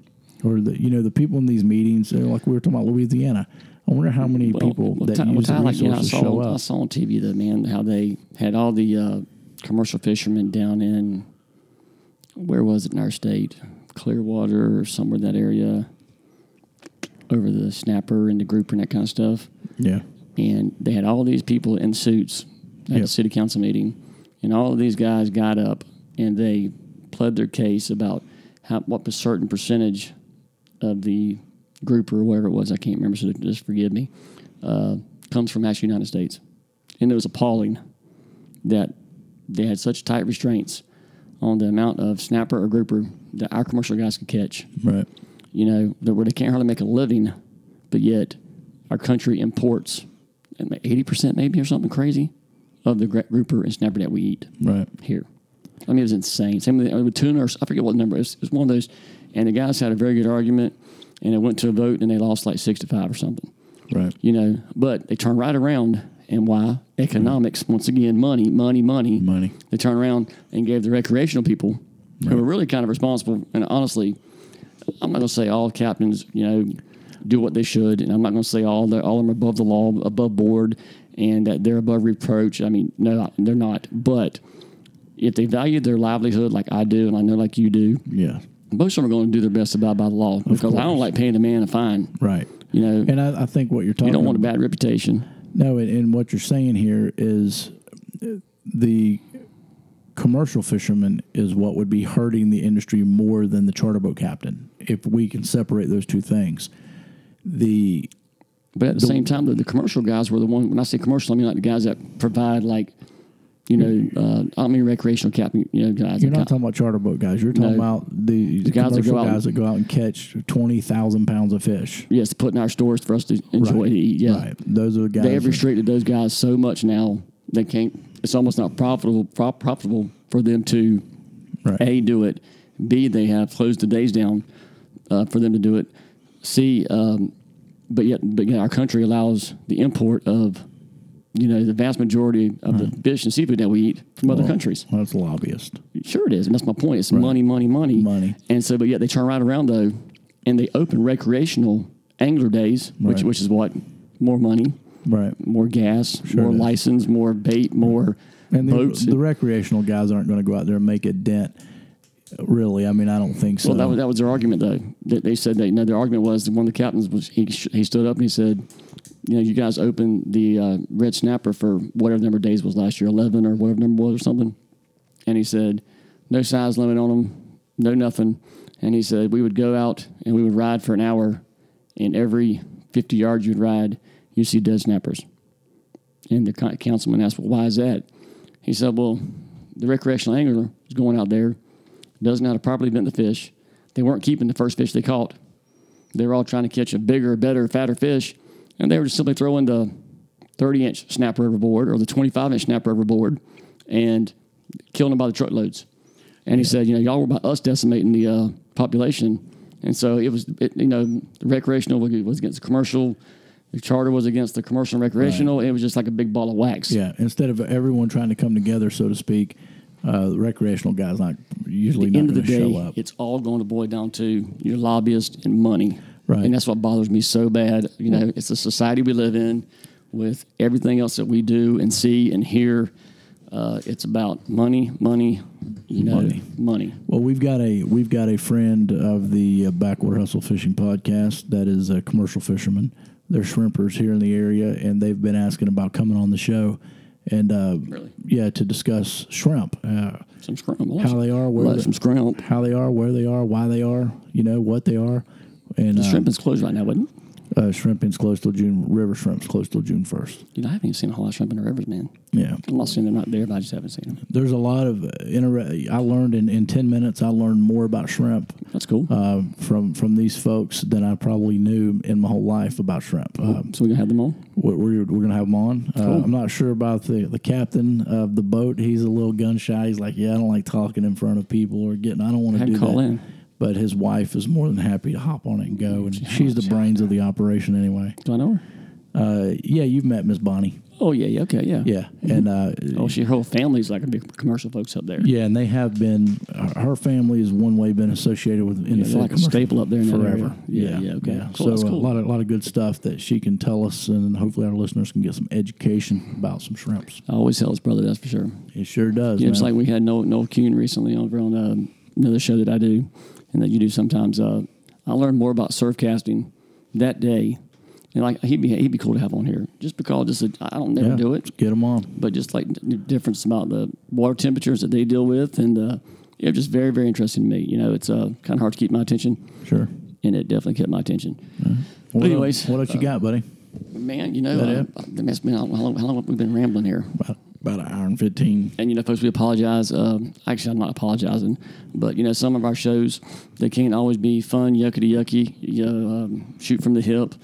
Or the you know the people in these meetings, they're like we were talking about Louisiana. I wonder how many Well, people well, that well, use the Ty, like, you know, I resources saw, show I saw on TV the man how they had all the uh, commercial fishermen down in where was it in our state, Clearwater or somewhere in that area, over the snapper and the grouper and that kind of stuff. Yeah, and they had all these people in suits at Yep. the city council meeting, and all of these guys got up and they pled their case about how what a certain percentage of the group or whatever it was I can't remember, so just forgive me, uh, comes from actually United States, and it was appalling that they had such tight restraints on the amount of snapper or grouper that our commercial guys could catch right. you know, that where they can't hardly make a living, but yet our country imports eighty percent maybe or something crazy of the grouper and snapper that we eat Right. here. I mean, it was insane. Same with, uh, with tuna, or I forget what number. It was, it was one of those, and the guys had a very good argument, and it went to a vote, and they lost like six to five or something. Right. You know, but they turned right around, and why? Mm-hmm. Economics once again, money, money, money, Money. They turned around and gave the recreational people, who are really kind of responsible, and honestly, I'm not going to say all captains, you know, do what they should, and I'm not going to say all the all of them are above the law, above board, and that they're above reproach. I mean, no, they're not. But if they value their livelihood like I do, and I know like you do, Yeah. most of them are going to do their best to abide by the law because I don't like paying a man a fine. Right. You know, And I, I think what you're talking you don't want a bad reputation. No, and, and what you're saying here is the commercial fisherman is what would be hurting the industry more than the charter boat captain if we can separate those two things. The But at the, same time, the, the commercial guys were the one. When I say commercial, I mean like the guys that provide like, you know, uh, I don't mean recreational captain, you know, guys. you're not talking about charter boat guys. You're talking No. about the, The guys that go out guys that go out and catch twenty thousand pounds of fish. yes, put in our stores for us to enjoy Right. to eat. Yeah, Right. Those are the guys. they have restricted those guys so much now they can't. It's almost not profitable pro- profitable for them to Right. a do it. B they have closed the days down uh, for them to do it. C um, but yet but yet our country allows the import of you know the vast majority of the fish and seafood that we eat from other countries. Well, that's lobbyist. Sure, it is, and that's my point. It's money, money, money, Money. And so, but yet they turn right around though, and they open recreational angler days, which which is what more money, Right. more gas, Sure more license, more bait, more And the, boats. the recreational guys aren't going to go out there and make a dent. Really, I mean, I don't think so. well, that was, that was their argument though. That they said that you know their argument was one of the captains was he he stood up and he said, you know, you guys opened the uh, red snapper for whatever number of days was last year, eleven or whatever number was or something, and he said, no size limit on them, no nothing, and he said we would go out and we would ride for an hour, and every fifty yards you'd ride, you see dead snappers. And the councilman asked, well, why is that? He said, well, the recreational angler is going out there, doesn't know how to properly vent the fish. They weren't keeping the first fish they caught. They were all trying to catch a bigger, better, fatter fish, and they were just simply throwing the 30 inch snapper overboard or the 25 inch snapper overboard and killing them by the truckloads. And he said, you know, y'all were about us decimating the uh, population. And so it was, it, you know, the recreational was against the commercial, the charter was against the commercial and recreational. It was just like a big ball of wax. yeah, instead of everyone trying to come together, so to speak, uh, the recreational guys not usually not end of going the day, up. it's all going to boil down to your lobbyist and money. Right. And that's what bothers me so bad. You know, it's the society we live in with everything else that we do and see and hear. Uh, it's about money, money, you know, Money. money. Well, we've got a we've got a friend of the uh, Backwater Hustle Fishing Podcast that is a commercial fisherman. They're shrimpers here in the area, and they've been asking about coming on the show, and uh, Really? yeah, to discuss shrimp, uh, Some scrum. how they are, where they, some scrimp. how they are, where they are, why they are, you know, what they are, and The uh, shrimp is closed right now, wasn't it? Uh, shrimping's close till June. River shrimp's close till June first. You know, I haven't even seen a whole lot of shrimp in the rivers, man. Yeah, I'm not saying they're not there, but I just haven't seen them. there's a lot of uh, inter- I learned in, in ten minutes. I learned more about shrimp That's cool. uh, from from these folks than I probably knew in my whole life about shrimp. Um, so we're gonna have them on. we're, we're, we're gonna have them on. Uh, Cool. I'm not sure about the the captain of the boat. He's a little gun shy. He's like, yeah, I don't like talking in front of people or getting. I don't want to do call that. in. But his wife is more than happy to hop on it and go. And she's the brains of the operation anyway. Do I know her? Uh, yeah, you've met Miss Bonnie. Oh yeah, yeah, okay, yeah, Yeah, and uh, Oh, she her whole family's like a big commercial folks up there. yeah, and they have been. Her family has one way been associated with in the they're like a staple up there in forever. area. Yeah, yeah, okay. Cool, So that's a lot of a lot of good stuff that she can tell us, and hopefully our listeners can get some education about some shrimps. I always tell his brother that's for sure. It sure does. Yeah, man. like we had Noel, Noel Kuhn recently over on uh, another show that I do and that you do sometimes. Uh, I learned more about surf casting that day. And like he'd be he'd be cool to have on here just because just I don't never yeah, do it, Get them on. but just like the difference about the water temperatures that they deal with and uh, yeah, just very very interesting to me. You know, it's uh, kind of hard to keep my attention, Sure. and it definitely kept my attention. What anyways, else, what else you got, buddy? Man, you know, That uh, it's been how long, how long have we been rambling here? About about an hour and fifteen. And you know, folks, we apologize. Um, actually, I'm not apologizing, but you know, some of our shows they can't always be fun, yuckity yucky. You know, um, shoot from the hip.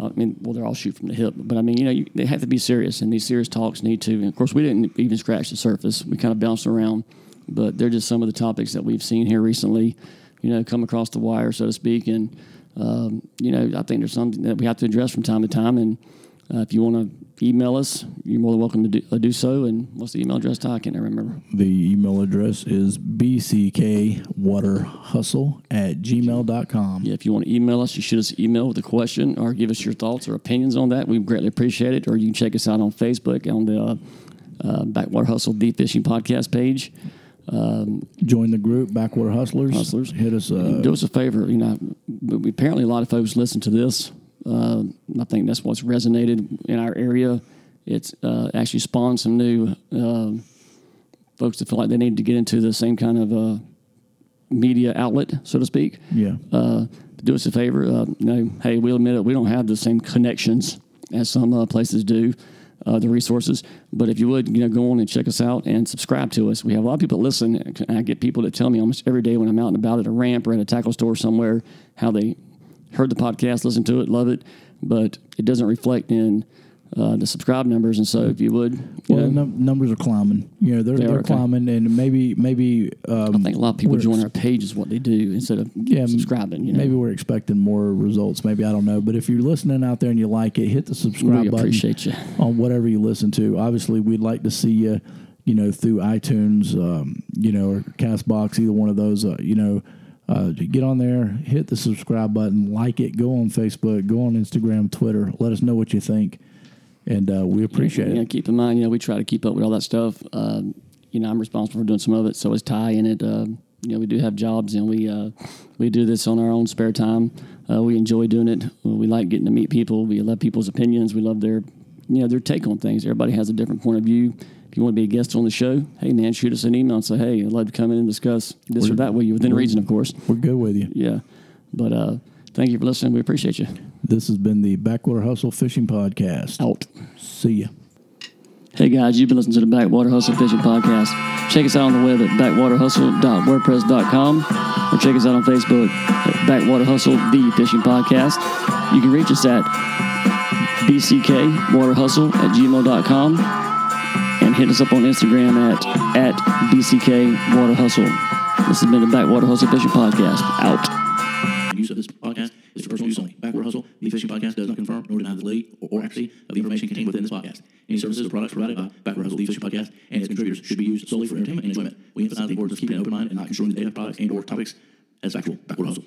I mean, well, they're all shoot from the hip, but I mean, you know, you, they have to be serious, and these serious talks need to. And of course, we didn't even scratch the surface. We kind of bounced around, but they're just some of the topics that we've seen here recently. You know, come across the wire, so to speak, and um, you know, I think there's something that we have to address from time to time. And uh, if you want to email us, you're more than welcome to do, uh, do so. And what's the email address, Ty? I can't remember. The email address is bckwaterhustle at gmail.com. Yeah, if you want to email us, you shoot us an email with a question or give us your thoughts or opinions on that. We greatly appreciate it. Or you can check us out on Facebook on the uh, uh, Backwater Hustle Deep Fishing Podcast page. Join the group, Backwater Hustlers. Hustlers. Hit us. Uh, do us a favor. You know, apparently a lot of folks listen to this. Uh, I think that's what's resonated in our area. It's uh, actually spawned some new uh, folks that feel like they need to get into the same kind of uh, media outlet, so to speak. yeah. Uh, do us a favor. Uh, you know, hey, we'll admit it. We don't have the same connections as some uh, places do. Uh, the resources, but if you would, you know, go on and check us out and subscribe to us. We have a lot of people that listen. And I get people that tell me almost every day when I'm out and about at a ramp or at a tackle store somewhere how they heard the podcast, listened to it, love it, but it doesn't reflect in uh, the subscribe numbers. And so, if you would, you Well, know, num- numbers are climbing. You know, they're, They they are, are okay. climbing, and maybe maybe um, I think a lot of people join ex- our page is what they do instead of yeah, subscribing. You know, Maybe we're expecting more results. Maybe I don't know. But if you're listening out there and you like it, hit the subscribe we button appreciate you. on whatever you listen to. Obviously, we'd like to see you, you know, through iTunes, um, you know, or Castbox, either one of those. Uh, you know, uh, get on there, hit the subscribe button, like it, go on Facebook, go on Instagram, Twitter. Let us know what you think, and uh, we appreciate know, it. keep in mind, you know, we try to keep up with all that stuff. Um, you know, I'm responsible for doing some of it. So is Ty in it. Um, you know, we do have jobs, and we uh, we do this on our own spare time. Uh, we enjoy doing it. We like getting to meet people. We love people's opinions. We love their, you know, their take on things. Everybody has a different point of view. If you want to be a guest on the show, hey man, shoot us an email and say, hey, I'd love to come in and discuss this or that with you within reason, of course. We're good with you. Yeah, but uh, thank you for listening. We appreciate you. This has been the Backwater Hustle Fishing Podcast. Out. See ya. Hey guys, you've been listening to the Backwater Hustle Fishing Podcast. Check us out on the web at backwaterhustle.wordpress.com or check us out on Facebook at Backwater Hustle, the fishing podcast. You can reach us at bckwaterhustle at gmail.com haven't, hit us up on Instagram at, at BCK Water Hustle. This has been the Backwater Hustle Fishing Podcast. Out. Use of this podcast is for personal use only. Backwater Hustle, the fishing podcast, does not confirm nor deny the validity or accuracy of the information contained within this podcast. Any services or products provided by Backwater Hustle, the fishing podcast, and its contributors should be used solely for entertainment and enjoyment. We emphasize the importance of keeping an open mind and not construing the data, products, and or topics as factual. Backwater Hustle.